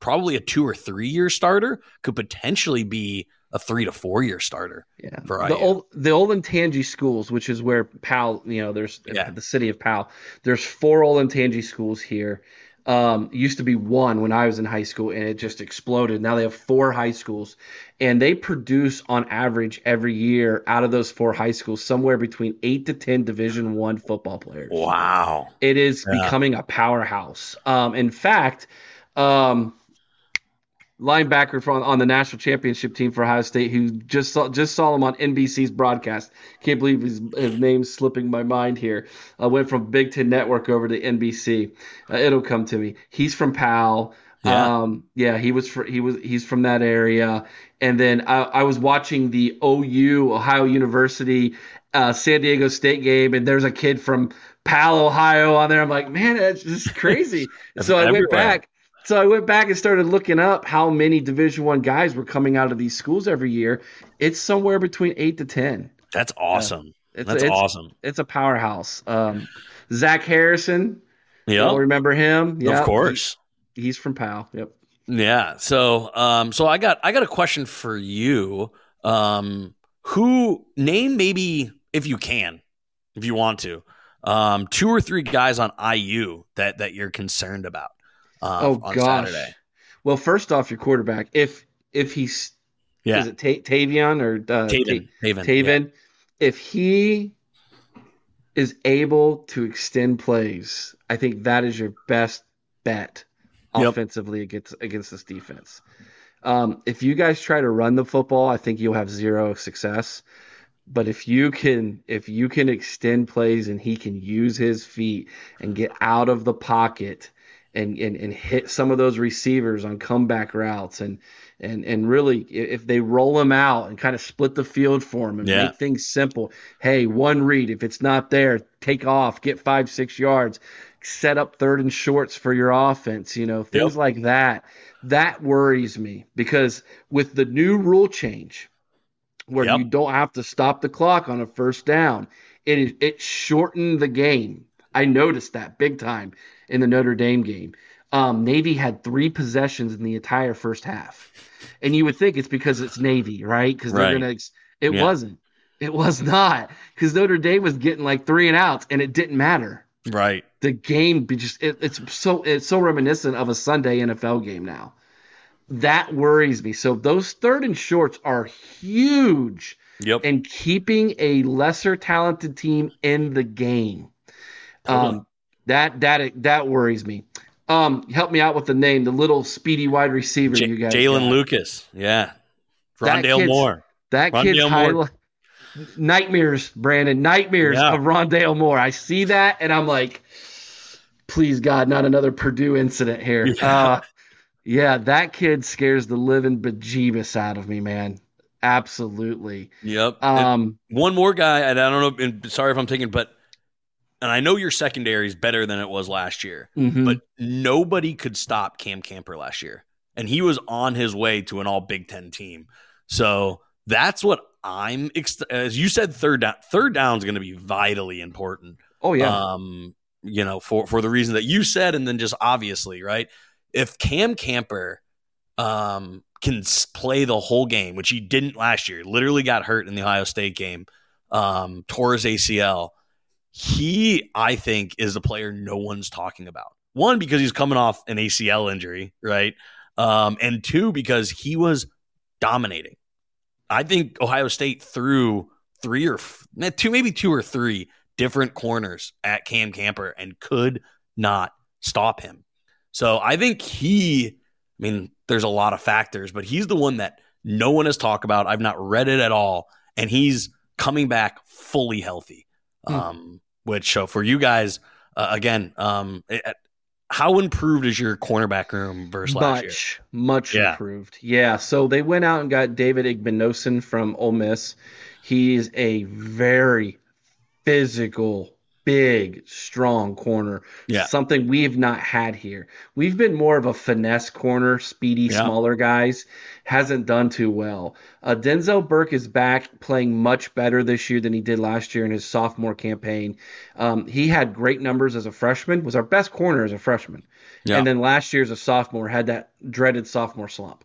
probably a two or three year starter, could potentially be a three to four year starter. Yeah, for the IU. old the Olentangy schools, which is where Powell, you know, there's yeah. the city of Powell. There's four old Olentangy schools here, um, used to be one when I was in high school, and it just exploded. Now they have four high schools, and they produce on average every year out of those four high schools somewhere between eight to ten Division One football players. Wow, it is yeah. becoming a powerhouse. Um, in fact, um, linebacker from on the national championship team for Ohio State, who just saw just saw him on NBC's broadcast. Can't believe his, his name's slipping my mind here. Uh, went from Big Ten Network over to NBC. Uh, it'll come to me. He's from Powell. Yeah. Um, yeah, he was for, he was he's from that area. And then I, I was watching the OU Ohio University uh, San Diego State game, and there's a kid from Powell, Ohio on there. I'm like, man, it's just crazy. so I went back so I went back and started looking up how many Division One guys were coming out of these schools every year. It's somewhere between eight to ten. That's awesome. it's, That's it's, awesome. It's a powerhouse. Um, Zach Harrison. Yeah, remember him? Yeah, of course. He, he's from Powell. Yep. Yeah. So, um, so I got I got a question for you. Um, who name maybe if you can, if you want to, um, two or three guys on IU that that you're concerned about uh, oh gosh. Saturday. Well, first off, your quarterback, if if he's yeah, is it Ta- Tavion or uh, Tayven? Tayven. Tayven. Yeah. If he is able to extend plays, I think that is your best bet yep. offensively against against this defense. Um, if you guys try to run the football, I think you'll have zero success. But if you can if you can extend plays and he can use his feet and get out of the pocket and, and, and hit some of those receivers on comeback routes and and and really if they roll them out and kind of split the field for them and yeah. make things simple hey one read if it's not there take off get five six yards set up third and shorts for your offense you know things yep. like that that worries me because with the new rule change where yep. you don't have to stop the clock on a first down it it shortened the game i noticed that big time in the Notre Dame game. Um, Navy had three possessions in the entire first half, and you would think it's because it's Navy, right? Because they're right. gonna. It yeah. wasn't. It was not because Notre Dame was getting like three and outs, and it didn't matter. Right. The game just it, it's so it's so reminiscent of a Sunday NFL game now. That worries me. So those third and shorts are huge. Yep. And keeping a lesser talented team in the game. Um, that that that worries me. Um, help me out with the name, the little speedy wide receiver J- you guys. Jaylin Lucas, yeah, Rondale Moore. That Rondale kid's nightmares, Brandon, nightmares yeah. of Rondale Moore. I see that and I'm like, please God, not another Purdue incident here. Yeah. Uh, yeah, that kid scares the living bejeebus out of me, man. Absolutely. Yep. Um, one more guy, and I don't know. And sorry if I'm taking, but and I know your secondary is better than it was last year, mm-hmm. but nobody could stop Cam Camper last year, and he was on his way to an All Big Ten team. So that's what I'm. As you said, third down. Third down is going to be vitally important. Oh yeah. Um, you know, for for the reason that you said, and then just obviously, right? If Cam Camper, um, can play the whole game, which he didn't last year. Literally got hurt in the Ohio State game, um, tore his ACL. He, I think, is the player no one's talking about. One, because he's coming off an ACL injury, right? Um, and two, because he was dominating. I think Ohio State threw three or two, maybe two or three different corners at Cam Camper and could not stop him. So I think he, I mean, there's a lot of factors, but he's the one that no one has talked about. I've not read it at all, and he's coming back fully healthy. Hmm. Um, which so for you guys, uh, again, um, it, how improved is your cornerback room versus last much, year? Much yeah. improved. Yeah. So they went out and got David Igbinosun from Ole Miss. He's a very physical big, strong corner. Yeah. Something we have not had here. We've been more of a finesse corner, speedy, yeah. smaller guys. Hasn't done too well. Uh, Denzel Burke is back playing much better this year than he did last year in his sophomore campaign. Um, he had great numbers as a freshman, was our best corner as a freshman. Yeah. And then last year as a sophomore had that dreaded sophomore slump.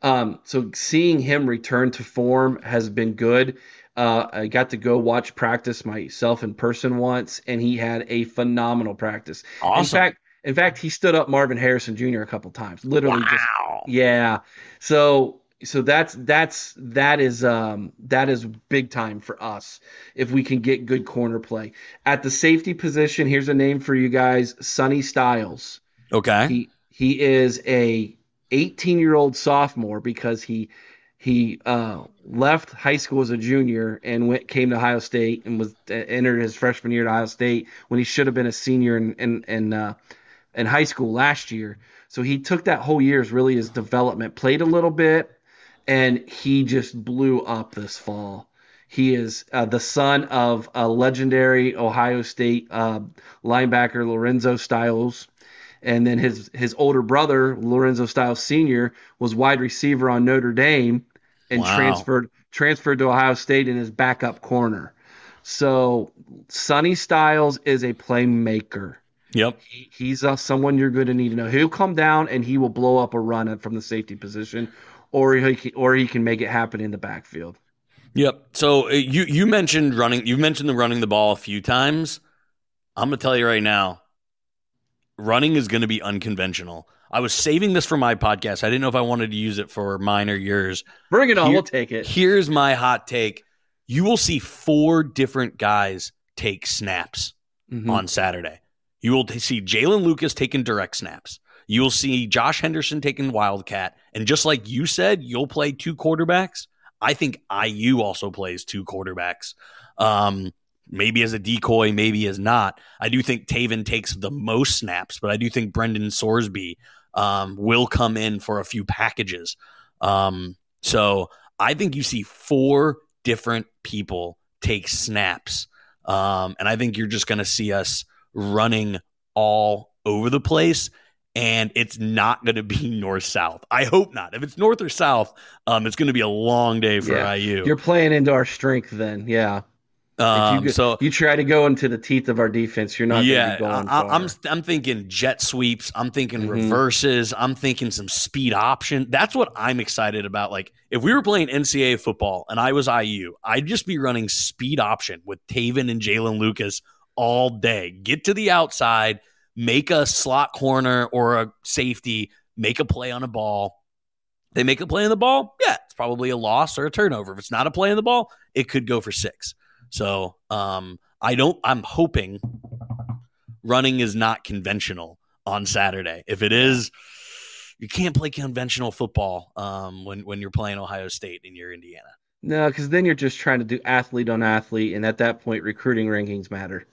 Um, so seeing him return to form has been good. Uh, I got to go watch practice myself in person once, and he had a phenomenal practice. Awesome. In fact, in fact, he stood up Marvin Harrison Jr. a couple times. Literally, wow. just yeah. So so that's that's that is um that is big time for us if we can get good corner play at the safety position. Here's a name for you guys: Sonny Styles. Okay. He he is a 18 year old sophomore because he he uh, left high school as a junior and went came to Ohio State and was uh, entered his freshman year at Ohio State when he should have been a senior in in in, uh, in high school last year. So he took that whole year as really his development, played a little bit, and he just blew up this fall. He is uh, the son of a legendary Ohio State uh, linebacker Lorenzo Styles and then his his older brother Lorenzo Styles Sr. was wide receiver on Notre Dame and wow. transferred transferred to Ohio State in his backup corner. So Sonny Styles is a playmaker. Yep, he, he's uh, someone you're going to need to know. He'll come down and he will blow up a run from the safety position, or he can, or he can make it happen in the backfield. Yep. So uh, you you mentioned running. You mentioned the running the ball a few times. I'm gonna tell you right now, running is going to be unconventional. I was saving this for my podcast. I didn't know if I wanted to use it for mine or yours. Bring it on. Here, we'll take it. Here's my hot take. You will see four different guys take snaps mm-hmm. on Saturday. You will see Jaylin Lucas taking direct snaps. You will see Josh Henderson taking Wildcat. And just like you said, you'll play two quarterbacks. I think IU also plays two quarterbacks. Um, maybe as a decoy, maybe as not. I do think Tayven takes the most snaps, but I do think Brendan Sorsby um, will come in for a few packages. Um, so I think you see four different people take snaps. Um, and I think you're just going to see us running all over the place. And it's not going to be north south. I hope not. If it's north or south, um, it's going to be a long day for yeah. IU. You're playing into our strength then. Yeah. Um, you, so you try to go into the teeth of our defense, you're not. Yeah, I, am I'm thinking jet sweeps. I'm thinking mm-hmm. reverses. I'm thinking some speed option. That's what I'm excited about. Like if we were playing NCAA football and I was IU, I'd just be running speed option with Tayven and Jaylin Lucas all day. Get to the outside, make a slot corner or a safety, make a play on a ball. They make a play on the ball. Yeah, it's probably a loss or a turnover. If it's not a play on the ball, it could go for six. So um, I don't. I'm hoping running is not conventional on Saturday. If it is, you can't play conventional football um, when when you're playing Ohio State and you're Indiana. No, because then you're just trying to do athlete on athlete, and at that point, recruiting rankings matter.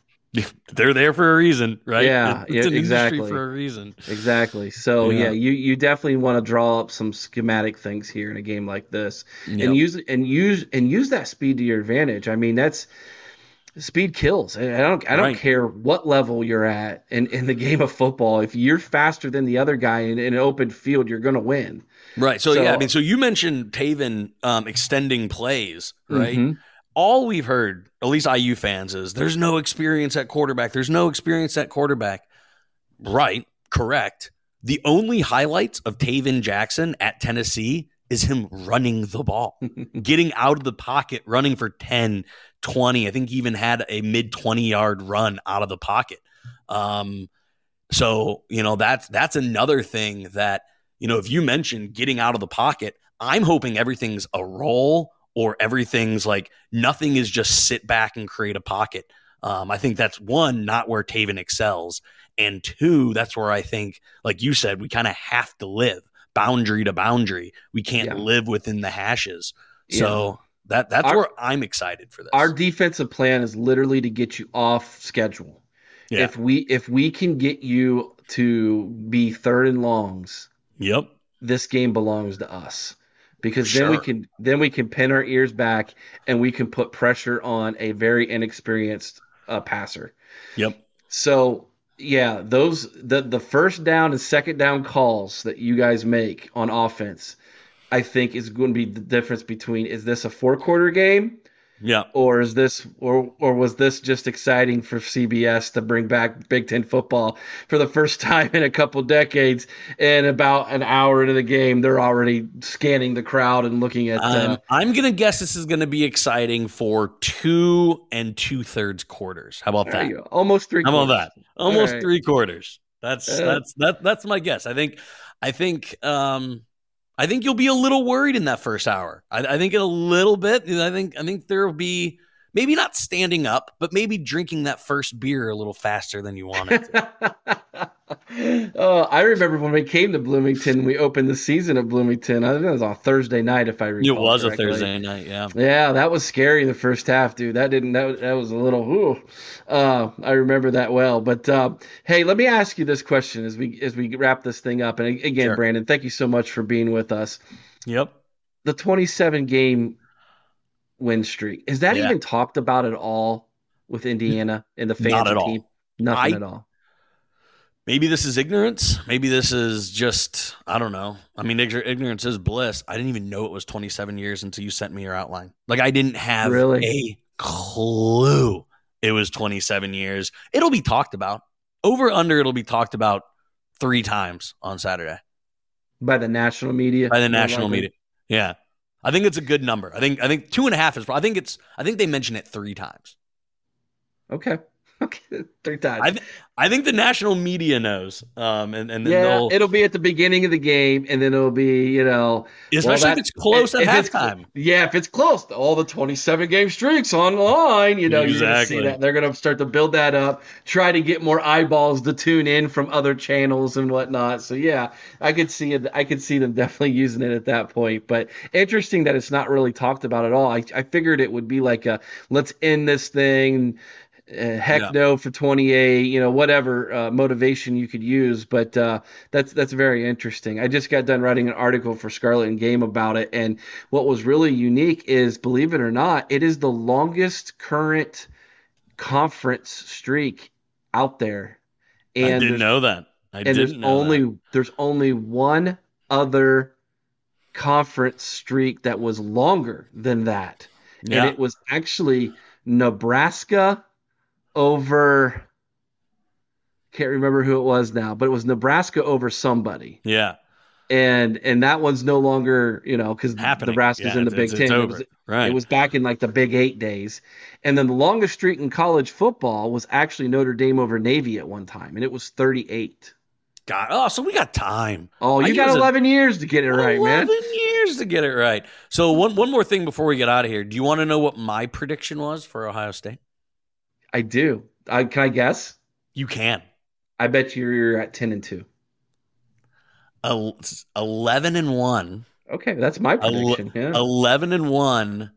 They're there for a reason, right? Yeah, it's yeah, an exactly. industry for a reason. Exactly. So Yeah. yeah, you you definitely want to draw up some schematic things here in a game like this, Yep. and use and use and use that speed to your advantage. I mean, that's speed kills. I don't I don't Right. care what level you're at in in the game of football. If you're faster than the other guy in, in an open field, you're going to win. Right. So, So- yeah, I mean, so you mentioned Tayven um, extending plays, right? Mhm. All we've heard, at least IU fans, is there's no experience at quarterback. There's no experience at quarterback. Right. Correct. The only highlights of Tayven Jackson at Tennessee is him running the ball, getting out of the pocket, running for 10, 20. I think he even had a mid 20 yard run out of the pocket. Um, so, you know, that's that's another thing that, you know, if you mentioned getting out of the pocket, I'm hoping everything's a roll or everything's like nothing is just sit back and create a pocket. Um, I think that's one, not where Tayven excels. And two, that's where I think, like you said, we kind of have to live boundary to boundary. We can't Yeah. live within the hashes. So that that's Our- where I'm excited for this. Our defensive plan is literally to get you off schedule. Yeah. If we if we can get you to be third and longs, yep. this game belongs to us because then we can then we can pin our ears back and we can put pressure on a very inexperienced uh, passer. Yep. So yeah, those the the first down and second down calls that you guys make on offense, I think is going to be the difference between is this a four quarter game Yeah. or is this or or was this just exciting for CBS to bring back Big Ten football for the first time in a couple decades? And about an hour into the game, they're already scanning the crowd and looking at. Uh, Um, I'm gonna guess this is gonna be exciting for two and two thirds quarters. How about that? Almost three. How about quarters. that? Almost right. three quarters. That's Uh, that's that that's my guess. I think I think um I think you'll be a little worried in that first hour. I, I think in a little bit. I think I think there will be maybe not standing up, but maybe drinking that first beer a little faster than you wanted. to. oh, I remember when we came to Bloomington. We opened the season at Bloomington. I think it was on a Thursday night, if I recall. it recall. was a. Thursday night, yeah. Yeah, that was scary the first half, dude. That didn't that, that was a little ooh. Uh, I remember that well. But uh, hey, let me ask you this question as we as we wrap this thing up. And again, Sure. Brandon, thank you so much for being with us. Yep. The 27 game win streak is that Yeah. even talked about at all with Indiana and the fans Not at all. Nothing I- at all. Maybe this is ignorance. Maybe this is just I don't know. I mean, ignorance is bliss. I didn't even know it was 27 years until you sent me your outline. Like I didn't have Really? a clue it was 27 years. It'll be talked about. Over under it'll be talked about 3 times on Saturday By the national media. by the national media. Yeah. I think it's a good number. I think I think two and a half is I think it's I think they mention it 3 times. Okay. Okay. Three times. I th- I think the national media knows. Um and and then yeah, they'll it'll be at the beginning of the game, and then it'll be, you know, especially that- if it's close at if halftime. Yeah, if it's close, all the 27 game streaks online, you know, you're going to see that. They're going to start to build that up, try to get more eyeballs to tune in from other channels and whatnot. So yeah, I could see it. I could see them definitely using it at that point. But interesting that it's not really talked about at all. I, I figured it would be like a let's end this thing. Uh, heck Yeah. no for 28 you know whatever uh, motivation you could use but uh, that's that's very interesting i just got done writing an article for scarlet and game about it and what was really unique is believe it or not it is the longest current conference streak out there and I didn't know that. I and didn't there's know only that. there's only one other conference streak that was longer than that Yeah. and it was actually Nebraska over can't remember who it was now, but it was Nebraska over somebody. yeah. And and that one's no longer, you know, because. Nebraska's Yeah, in the Big Ten. It was. Right. it was back in like the Big Eight days. And then the longest streak in college football was actually Notre Dame over Navy at one time, and it was 38. God, oh, so we got time. Oh, you think got it was a- 11 years to get it right, man. 11 years to get it right. So one one more thing before we get out of here. Do you want to know what my prediction was for Ohio State? I do. I, can I guess? You can. I bet you you're at 10 and 2. 11 and 1. Okay, that's my Ele- prediction. Yeah. 11 and 1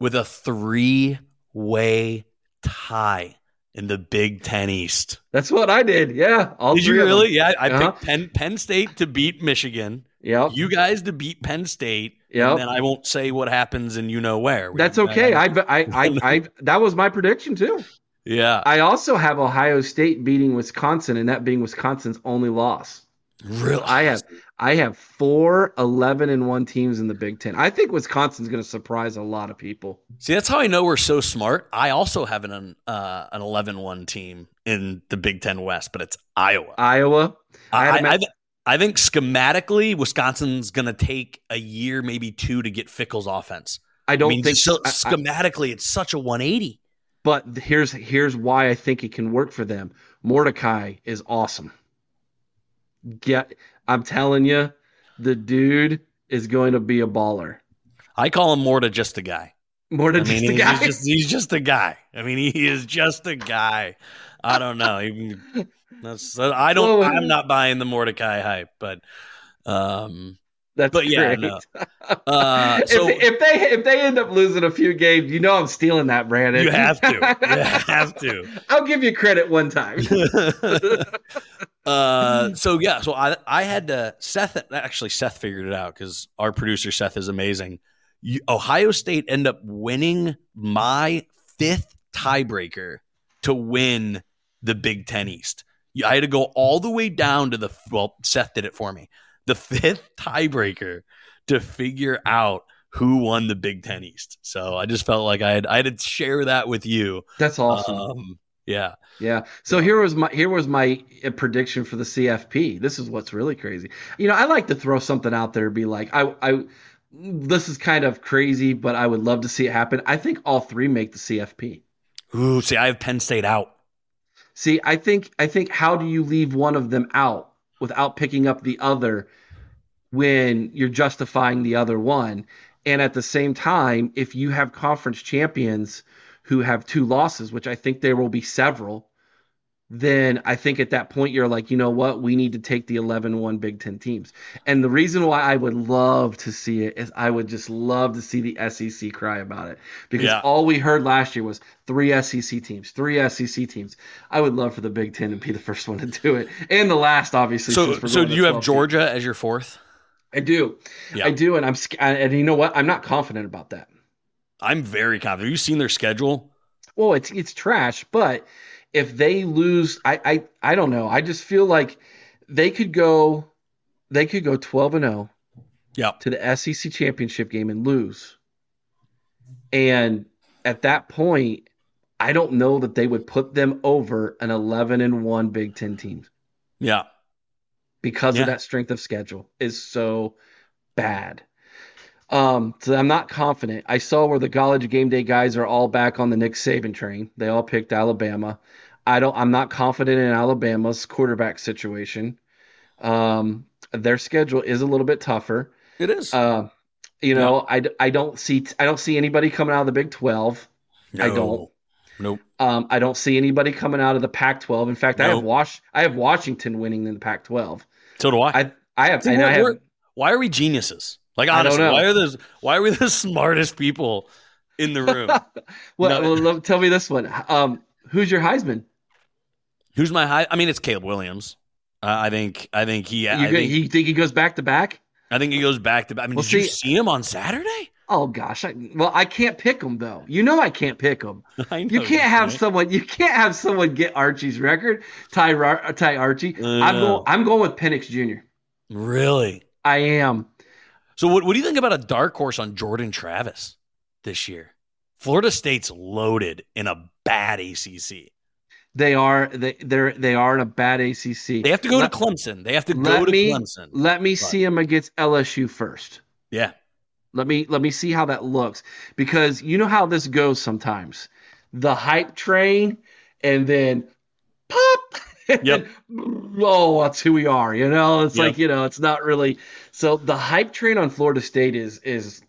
with a three-way tie in the Big Ten East. That's what I did. Yeah. All did you really? Yeah. I uh-huh. picked Penn, Penn State to beat Michigan. Yeah. You guys to beat Penn State. Yeah. And then I won't say what happens and you know where. That's okay. I, I, I, I, that was my prediction too. Yeah. I also have Ohio State beating Wisconsin and that being Wisconsin's only loss. Really? I have I have four 11 and 1 teams in the Big 10. I think Wisconsin's going to surprise a lot of people. See, that's how I know we're so smart. I also have an uh, an 11-1 team in the Big 10 West, but it's Iowa. Iowa. I I, I, I think schematically Wisconsin's going to take a year maybe two to get Fickell's offense. I don't I mean, think so, schematically it's such a 180. But here's here's why I think it can work for them. Mordecai is awesome get I'm telling you, the dude is going to be a baller. I call him Morta just a guy. Morta I mean, just a guy. Just, he's just, a guy. I mean, he is just a guy. I don't know. That's, I don't. I'm not buying the Mordecai hype, but um, that's but yeah, no. uh, so if, if, they if they end up losing a few games, you know I'm stealing that, Brandon. You have to. You have to. I'll give you credit one time. uh, so yeah, so I I had to Seth actually Seth figured it out because our producer Seth is amazing. You, Ohio State end up winning my fifth tiebreaker to win the Big Ten East. I had to go all the way down to the well. Seth did it for me the fifth tiebreaker to figure out who won the Big Ten East. So I just felt like I had I had to share that with you. That's awesome. Um, yeah. Yeah. So here was my here was my uh, prediction for the CFP. This is what's really crazy. You know, I like to throw something out there and be like, I I this is kind of crazy, but I would love to see it happen. I think all three make the CFP. Ooh, see, I have Penn State out. See, I think I think how do you leave one of them out? without picking up the other when you're justifying the other one. And at the same time, if you have conference champions who have two losses, which I think there will be several, then I think at that point you're like, you know what, we need to take the 11 1 Big Ten teams. And the reason why I would love to see it is I would just love to see the SEC cry about it because yeah. all we heard last year was three SEC teams, three SEC teams. I would love for the Big Ten to be the first one to do it and the last, obviously. So, so do you have Georgia teams. as your fourth? I do, yeah. I do, and I'm and you know what? I'm not confident about that. I'm very confident. Have you seen their schedule? Well, it's it's trash, but if they lose, I, I I don't know. I just feel like they could go they could go 12 and 0 yep. to the SEC championship game and lose. And at that point, I don't know that they would put them over an 11 and 1 Big 10 team. Yeah. Because yeah. of that strength of schedule is so bad. Um, so I'm not confident. I saw where the college game day guys are all back on the Nick Saban train. They all picked Alabama. I don't. I'm not confident in Alabama's quarterback situation. Um, their schedule is a little bit tougher. It is. Uh, you know, I, I don't see I don't see anybody coming out of the Big Twelve. No. I don't. Nope. Um, I don't see anybody coming out of the Pac-12. In fact, nope. I have Wash I have Washington winning in the Pac-12. So do I. I, I have. I have why are we geniuses? Like honestly, why are the why are we the smartest people in the room? well, no. well, tell me this one. Um, who's your Heisman? Who's my high? I mean, it's Caleb Williams. Uh, I think. I think he. You I think, he think he goes back to back. I think he goes back to back. I mean, well, did see, you see him on Saturday? Oh gosh, I, well I can't pick him though. You know I can't pick him. I know you can't have right? someone. You can't have someone get Archie's record. Ty Ty Archie. I'm going. I'm going with Penix Jr. Really? I am. So what? What do you think about a dark horse on Jordan Travis this year? Florida State's loaded in a bad ACC. They are they they're they are in a bad ACC. They have to go let, to Clemson. They have to go to me, Clemson. Let me but. see them against LSU first. Yeah. Let me let me see how that looks because you know how this goes sometimes. The hype train and then pop. Yep. oh, that's who we are. You know, it's yep. like you know, it's not really. So the hype train on Florida State is is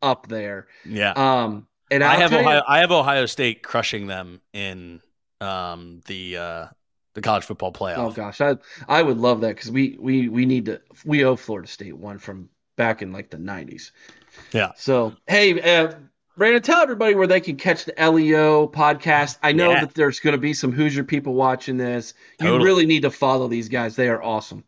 up there. Yeah. Um, and I'll I have Ohio, you, I have Ohio State crushing them in um, the uh, the college football playoff. Oh gosh, I I would love that because we we we need to we owe Florida State one from back in like the '90s. Yeah. So hey, uh, Brandon, tell everybody where they can catch the LEO podcast. I know Yeah. that there's going to be some Hoosier people watching this. You Totally. really need to follow these guys. They are awesome.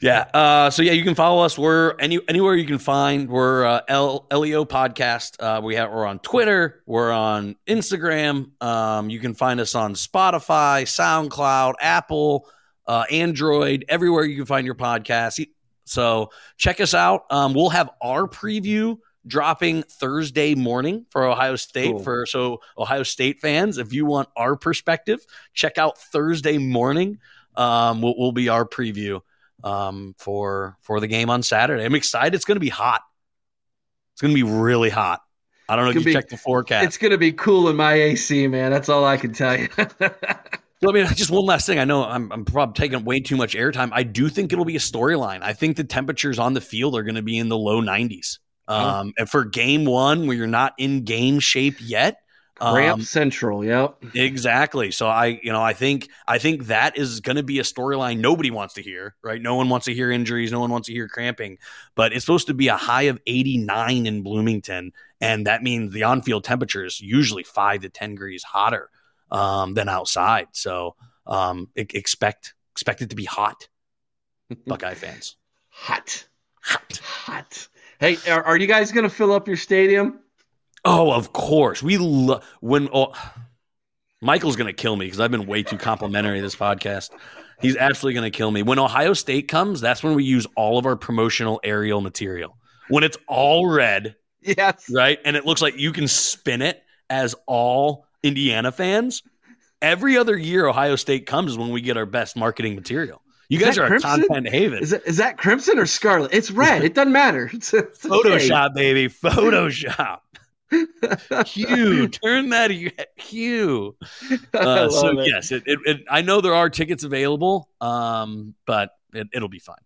Yeah. Uh, so yeah, you can follow us. We're any anywhere you can find. We're uh, L, LEO podcast. Uh, we have we're on Twitter. We're on Instagram. Um, you can find us on Spotify, SoundCloud, Apple, uh, Android, everywhere you can find your podcast. So check us out. Um, we'll have our preview dropping Thursday morning for Ohio State. Cool. For so Ohio State fans, if you want our perspective, check out Thursday morning. Um, will, will be our preview um, for for the game on Saturday. I'm excited. It's going to be hot. It's going to be really hot. I don't know if you be- checked the forecast. It's going to be cool in my AC, man. That's all I can tell you. So, I mean, just one last thing. I know I'm, I'm probably taking way too much airtime. I do think it'll be a storyline. I think the temperatures on the field are going to be in the low 90s. Um, And for game one, where you're not in game shape yet, Ramp um, Central. Yep. Exactly. So I, you know, I think I think that is going to be a storyline nobody wants to hear, right? No one wants to hear injuries, no one wants to hear cramping, but it's supposed to be a high of 89 in Bloomington, and that means the on-field temperature is usually 5 to 10 degrees hotter um, than outside. So, um, expect expect it to be hot. Buckeye fans. Hot. Hot. Hot. Hey, are, are you guys going to fill up your stadium? Oh, of course. We lo- when oh, Michael's going to kill me because I've been way too complimentary this podcast. He's absolutely going to kill me. When Ohio State comes, that's when we use all of our promotional aerial material. When it's all red, Yes. right, and it looks like you can spin it as all Indiana fans. Every other year Ohio State comes is when we get our best marketing material. You Is guys are Crimson? a content haven. Is, it, is that crimson or scarlet? It's red. It doesn't matter. It's, it's okay. Photoshop, baby. Photoshop. Hue, turn that hue. Uh, so it. yes, it, it, it, I know there are tickets available, um, but it, it'll be fine.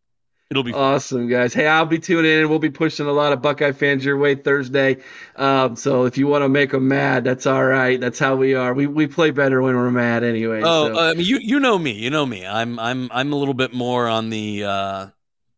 It'll be. Awesome, guys. Hey, I'll be tuning in. We'll be pushing a lot of Buckeye fans your way Thursday. Um, so if you want to make them mad, that's all right. That's how we are. We, we play better when we're mad anyway. Oh, so. Mean, you you know me, you know me. I'm I'm I'm a little bit more on the uh,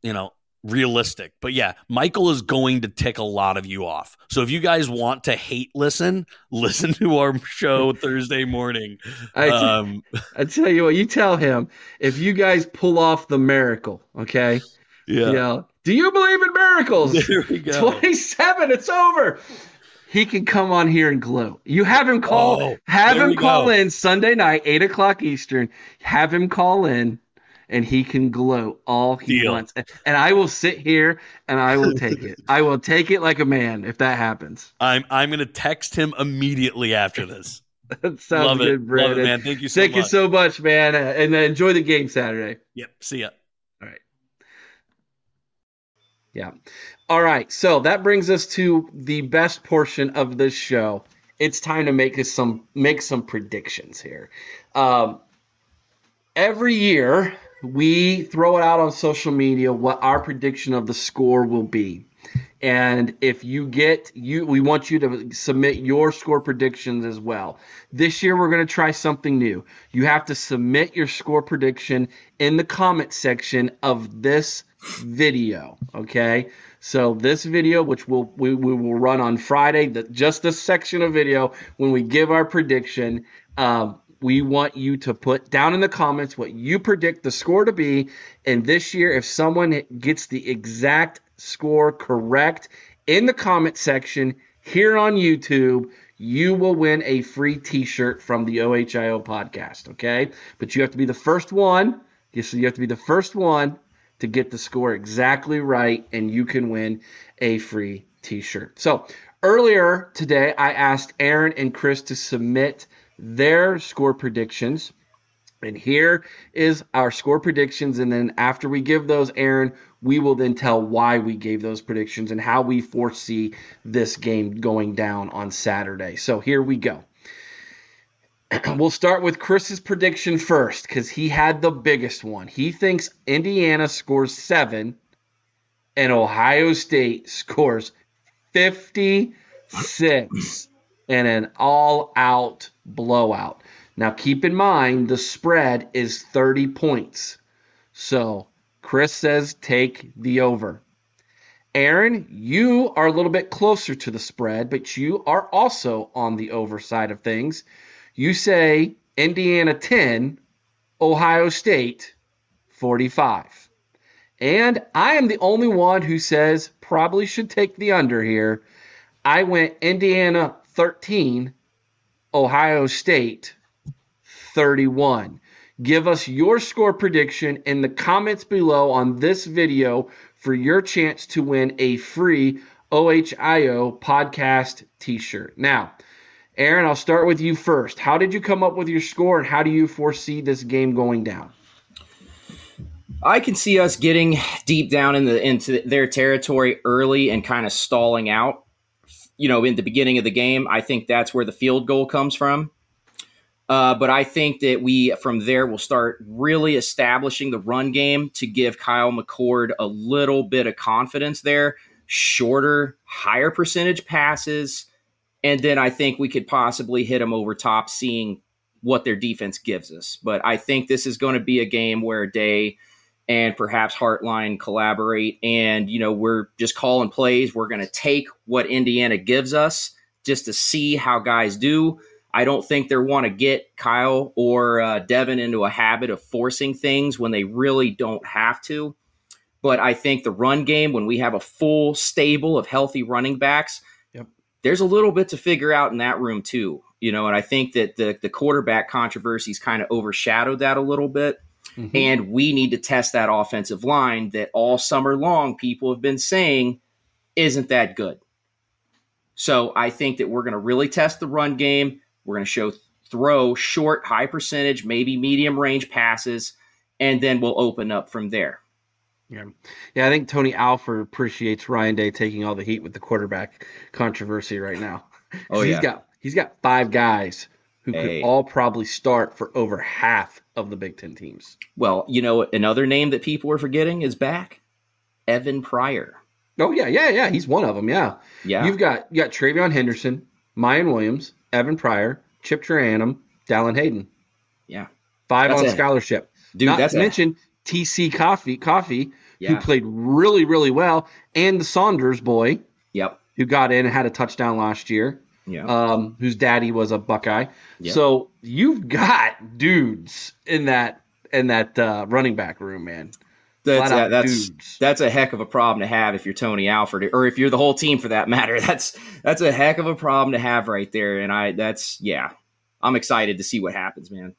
you know realistic, but yeah, Michael is going to tick a lot of you off. So if you guys want to hate listen, listen to our show Thursday morning. I, Um, I tell you what, you tell him if you guys pull off the miracle, okay? yeah, You know, do you believe in miracles? there we go. 27, it's over. He can come on here and gloat. You have him call Oh, have him call go. in Sunday night, eight o'clock Eastern. Have him call in and he can glow all he Deal. wants. And I will sit here and I will take it. I will take it like a man if that happens. I'm I'm gonna text him immediately after this. That sounds Love good, it, love it, man. Thank you so Thank you much. so much, man. And uh, enjoy the game Saturday. Yep. See ya. All right. Yeah. All right. So that brings us to the best portion of this show. It's time to make us some make some predictions here. Um, every year we throw it out on social media what our prediction of the score will be. And if you get you we want you to submit your score predictions as well. This year we're going to try something new. You have to submit your score prediction in the comment section of this video, okay? So this video which we'll, we we will run on Friday, the, just this section of video when we give our prediction um, we want you to put down in the comments what you predict the score to be. And this year, if someone gets the exact score correct in the comment section here on YouTube, you will win a free t shirt from the OHIO podcast. Okay. But you have to be the first one. So you have to be the first one to get the score exactly right, and you can win a free t shirt. So earlier today, I asked Aaron and Chris to submit their score predictions. And here is our score predictions. And then after we give those, Aaron, we will then tell why we gave those predictions and how we foresee this game going down on Saturday. So here we go. we'll start with Chris's prediction first because he had the biggest one. He thinks Indiana scores seven and Ohio State scores 56 in an all out blowout. Now, keep in mind the spread is 30 points. So, Chris says take the over. Aaron, you are a little bit closer to the spread, but you are also on the over side of things. You say Indiana 10, Ohio State 45. And I am the only one who says probably should take the under here. I went Indiana 13, Ohio State 31. Give us your score prediction in the comments below on this video for your chance to win a free OHIO podcast t shirt. Now, Aaron, I'll start with you first. How did you come up with your score and how do you foresee this game going down? I can see us getting deep down in the into their territory early and kind of stalling out. You know, in the beginning of the game, I think that's where the field goal comes from. Uh, but I think that we, from there, will start really establishing the run game to give Kyle McCord a little bit of confidence there. Shorter, higher percentage passes. And then I think we could possibly hit them over top, seeing what their defense gives us. But I think this is going to be a game where Day and perhaps Hartline collaborate. And, you know, we're just calling plays. We're going to take what Indiana gives us just to see how guys do I don't think they want to get Kyle or uh, Devin into a habit of forcing things when they really don't have to. But I think the run game, when we have a full stable of healthy running backs, yep. there's a little bit to figure out in that room too. You know, and I think that the the quarterback controversies kind of overshadowed that a little bit. Mm-hmm. And we need to test that offensive line that all summer long people have been saying isn't that good. So I think that we're going to really test the run game. We're going to show throw short, high percentage, maybe medium range passes, and then we'll open up from there. Yeah, yeah. I think Tony Alford appreciates Ryan Day taking all the heat with the quarterback controversy right now. Oh yeah. He's got he's got five guys who hey. could all probably start for over half of the Big Ten teams. Well, you know, another name that people are forgetting is back, Evan Pryor. Oh yeah, yeah, yeah. He's one of them. Yeah, yeah. You've got you got TreVeyon Henderson, Miyan Williams, Evan Pryor, Chip Trayanum, Dallan Hayden. Yeah. Five that's on scholarship. Dude, Not that's to mention TC Caffey, Caffey yeah. who played really, really well, and the Saunders boy. Yep. Who got in and had a touchdown last year. Yeah. Um, whose daddy was a Buckeye. Yep. So you've got dudes in that in that uh, running back room, man. That's uh, that's dudes. that's a heck of a problem to have if you're Tony Alford or if you're the whole team for that matter. That's that's a heck of a problem to have right there. And I that's yeah, I'm excited to see what happens, man.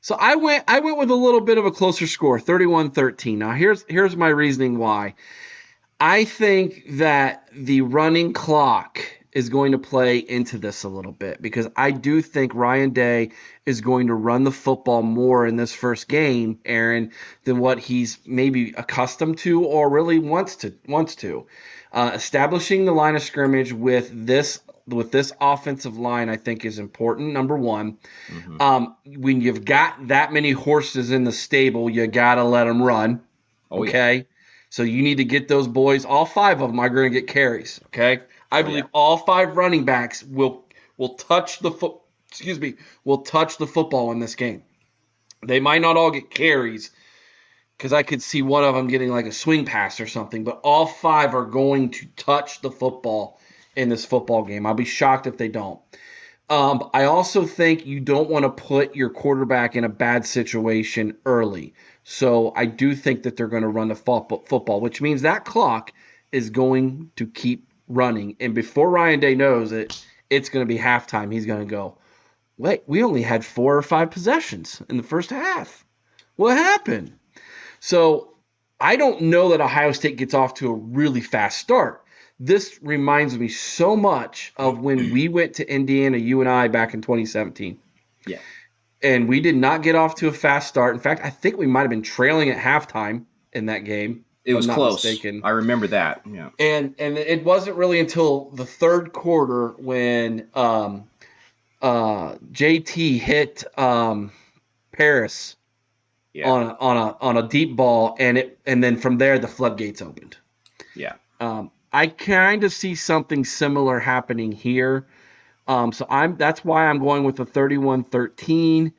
So I went I went with a little bit of a closer score, 31-13. Now here's here's my reasoning why. I think that the running clock is going to play into this a little bit because I do think Ryan Day is going to run the football more in this first game, Aaron, than what he's maybe accustomed to or really wants to wants to. Uh, establishing the line of scrimmage with this with this offensive line, I think, is important. Number one, mm-hmm. um, when you've got that many horses in the stable, you gotta let them run. Oh, okay, yeah. so you need to get those boys. All five of them are going to get carries. Okay, I believe oh, yeah. all five running backs will will touch the foot. Excuse me, will touch the football in this game. They might not all get carries because I could see one of them getting like a swing pass or something, but all five are going to touch the football in this football game. I'll be shocked if they don't. Um, I also think you don't want to put your quarterback in a bad situation early. So I do think that they're going to run the football, which means that clock is going to keep running. And before Ryan Day knows it, it's going to be halftime. He's going to go, wait, we only had four or five possessions in the first half. What happened? So I don't know that Ohio State gets off to a really fast start. This reminds me so much of when we went to Indiana, you and I, back in 2017. Yeah. And we did not get off to a fast start. In fact, I think we might have been trailing at halftime in that game. It was close. Mistaken. I remember that. Yeah. And and it wasn't really until the third quarter when um, uh, JT hit um, Parris yeah. on a, on a on a deep ball, and it and then from there the floodgates opened. Yeah. Um, I kind of see something similar happening here. Um, so I'm that's why I'm going with a 31-13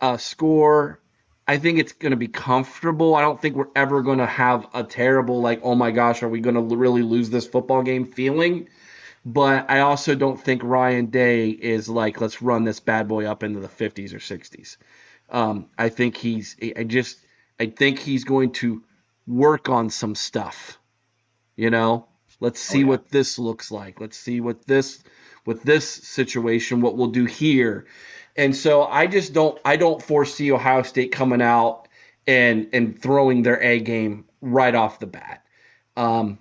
uh, score. I think it's going to be comfortable. I don't think we're ever going to have a terrible, like, oh my gosh, are we going to really lose this football game feeling? But I also don't think Ryan Day is like, let's run this bad boy up into the 50s or 60s. Um, I think he's, I just, I think he's going to work on some stuff. You know, let's see oh, yeah. what this looks like. Let's see what this, with this situation, what we'll do here. And so I just don't I don't foresee Ohio State coming out and and throwing their A game right off the bat. Um,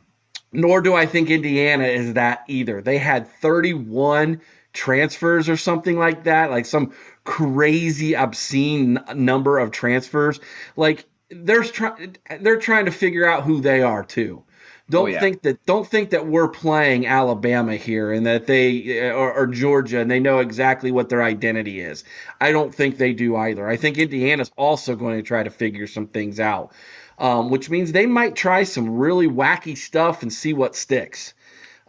nor do I think Indiana is that either. They had 31 transfers or something like that, like some crazy obscene number of transfers. Like they're trying they're trying to figure out who they are too. Don't oh, yeah. think that don't think that we're playing Alabama here and that they or, or, Georgia and they know exactly what their identity is. I don't think they do either. I think Indiana's also going to try to figure some things out, um, which means they might try some really wacky stuff and see what sticks.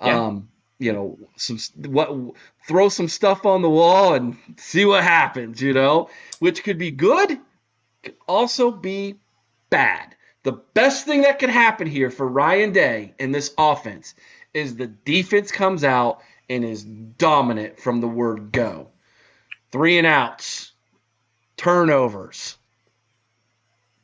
Yeah. Um, you know, some what throw some stuff on the wall and see what happens. You know, which could be good, could also be bad. The best thing that could happen here for Ryan Day in this offense is the defense comes out and is dominant from the word go. Three and outs, turnovers.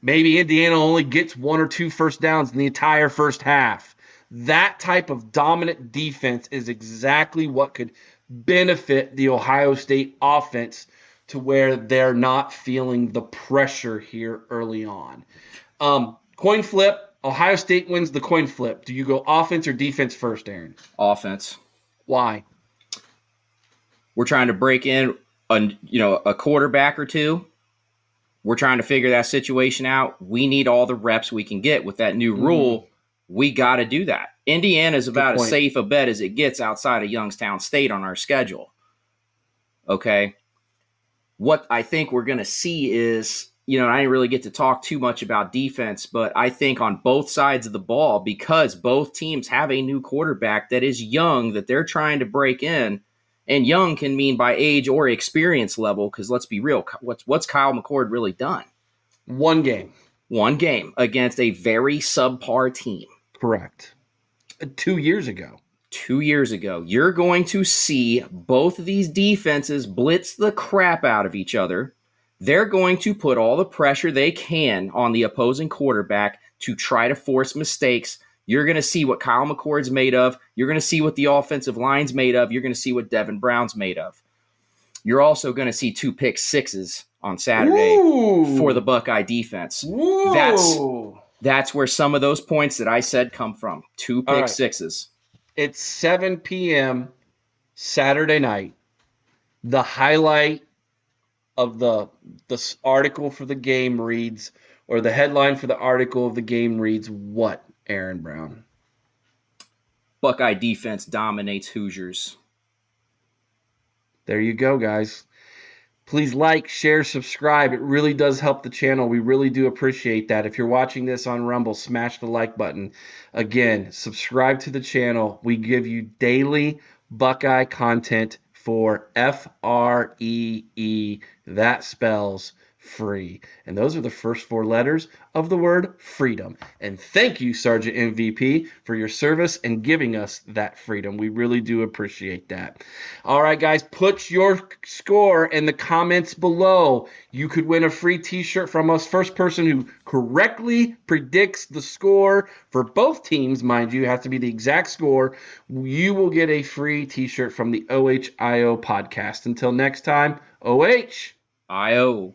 Maybe Indiana only gets one or two first downs in the entire first half. That type of dominant defense is exactly what could benefit the Ohio State offense to where they're not feeling the pressure here early on. Um, Coin flip. Ohio State wins the coin flip. Do you go offense or defense first, Aaron? Offense. Why? We're trying to break in a you know a quarterback or two. We're trying to figure that situation out. We need all the reps we can get with that new mm. rule. We got to do that. Indiana is about as safe a bet as it gets outside of Youngstown State on our schedule. Okay. What I think we're going to see is you know, I didn't really get to talk too much about defense, but I think on both sides of the ball, because both teams have a new quarterback that is young, that they're trying to break in, and young can mean by age or experience level. Because let's be real, what's what's Kyle McCord really done? One game, one game against a very subpar team. Correct. Two years ago. Two years ago, you're going to see both of these defenses blitz the crap out of each other they're going to put all the pressure they can on the opposing quarterback to try to force mistakes. You're going to see what Kyle McCord's made of. You're going to see what the offensive line's made of. You're going to see what Devin Brown's made of. You're also going to see two pick sixes on Saturday Ooh. for the Buckeye defense. Ooh. That's that's where some of those points that I said come from. Two pick right. sixes. It's 7 p.m. Saturday night. The highlight of the the article for the game reads, or the headline for the article of the game reads, what? Aaron Brown. Buckeye defense dominates Hoosiers. There you go, guys. Please like, share, subscribe. It really does help the channel. We really do appreciate that. If you're watching this on Rumble, smash the like button. Again, subscribe to the channel. We give you daily Buckeye content for F R E E. That spells free. And those are the first four letters of the word freedom. And thank you, Sergeant MVP, for your service and giving us that freedom. We really do appreciate that. All right, guys, put your score in the comments below. You could win a free t shirt from us. First person who correctly predicts the score for both teams, mind you, has to be the exact score. You will get a free t shirt from the OHIO podcast. Until next time, OH. IO.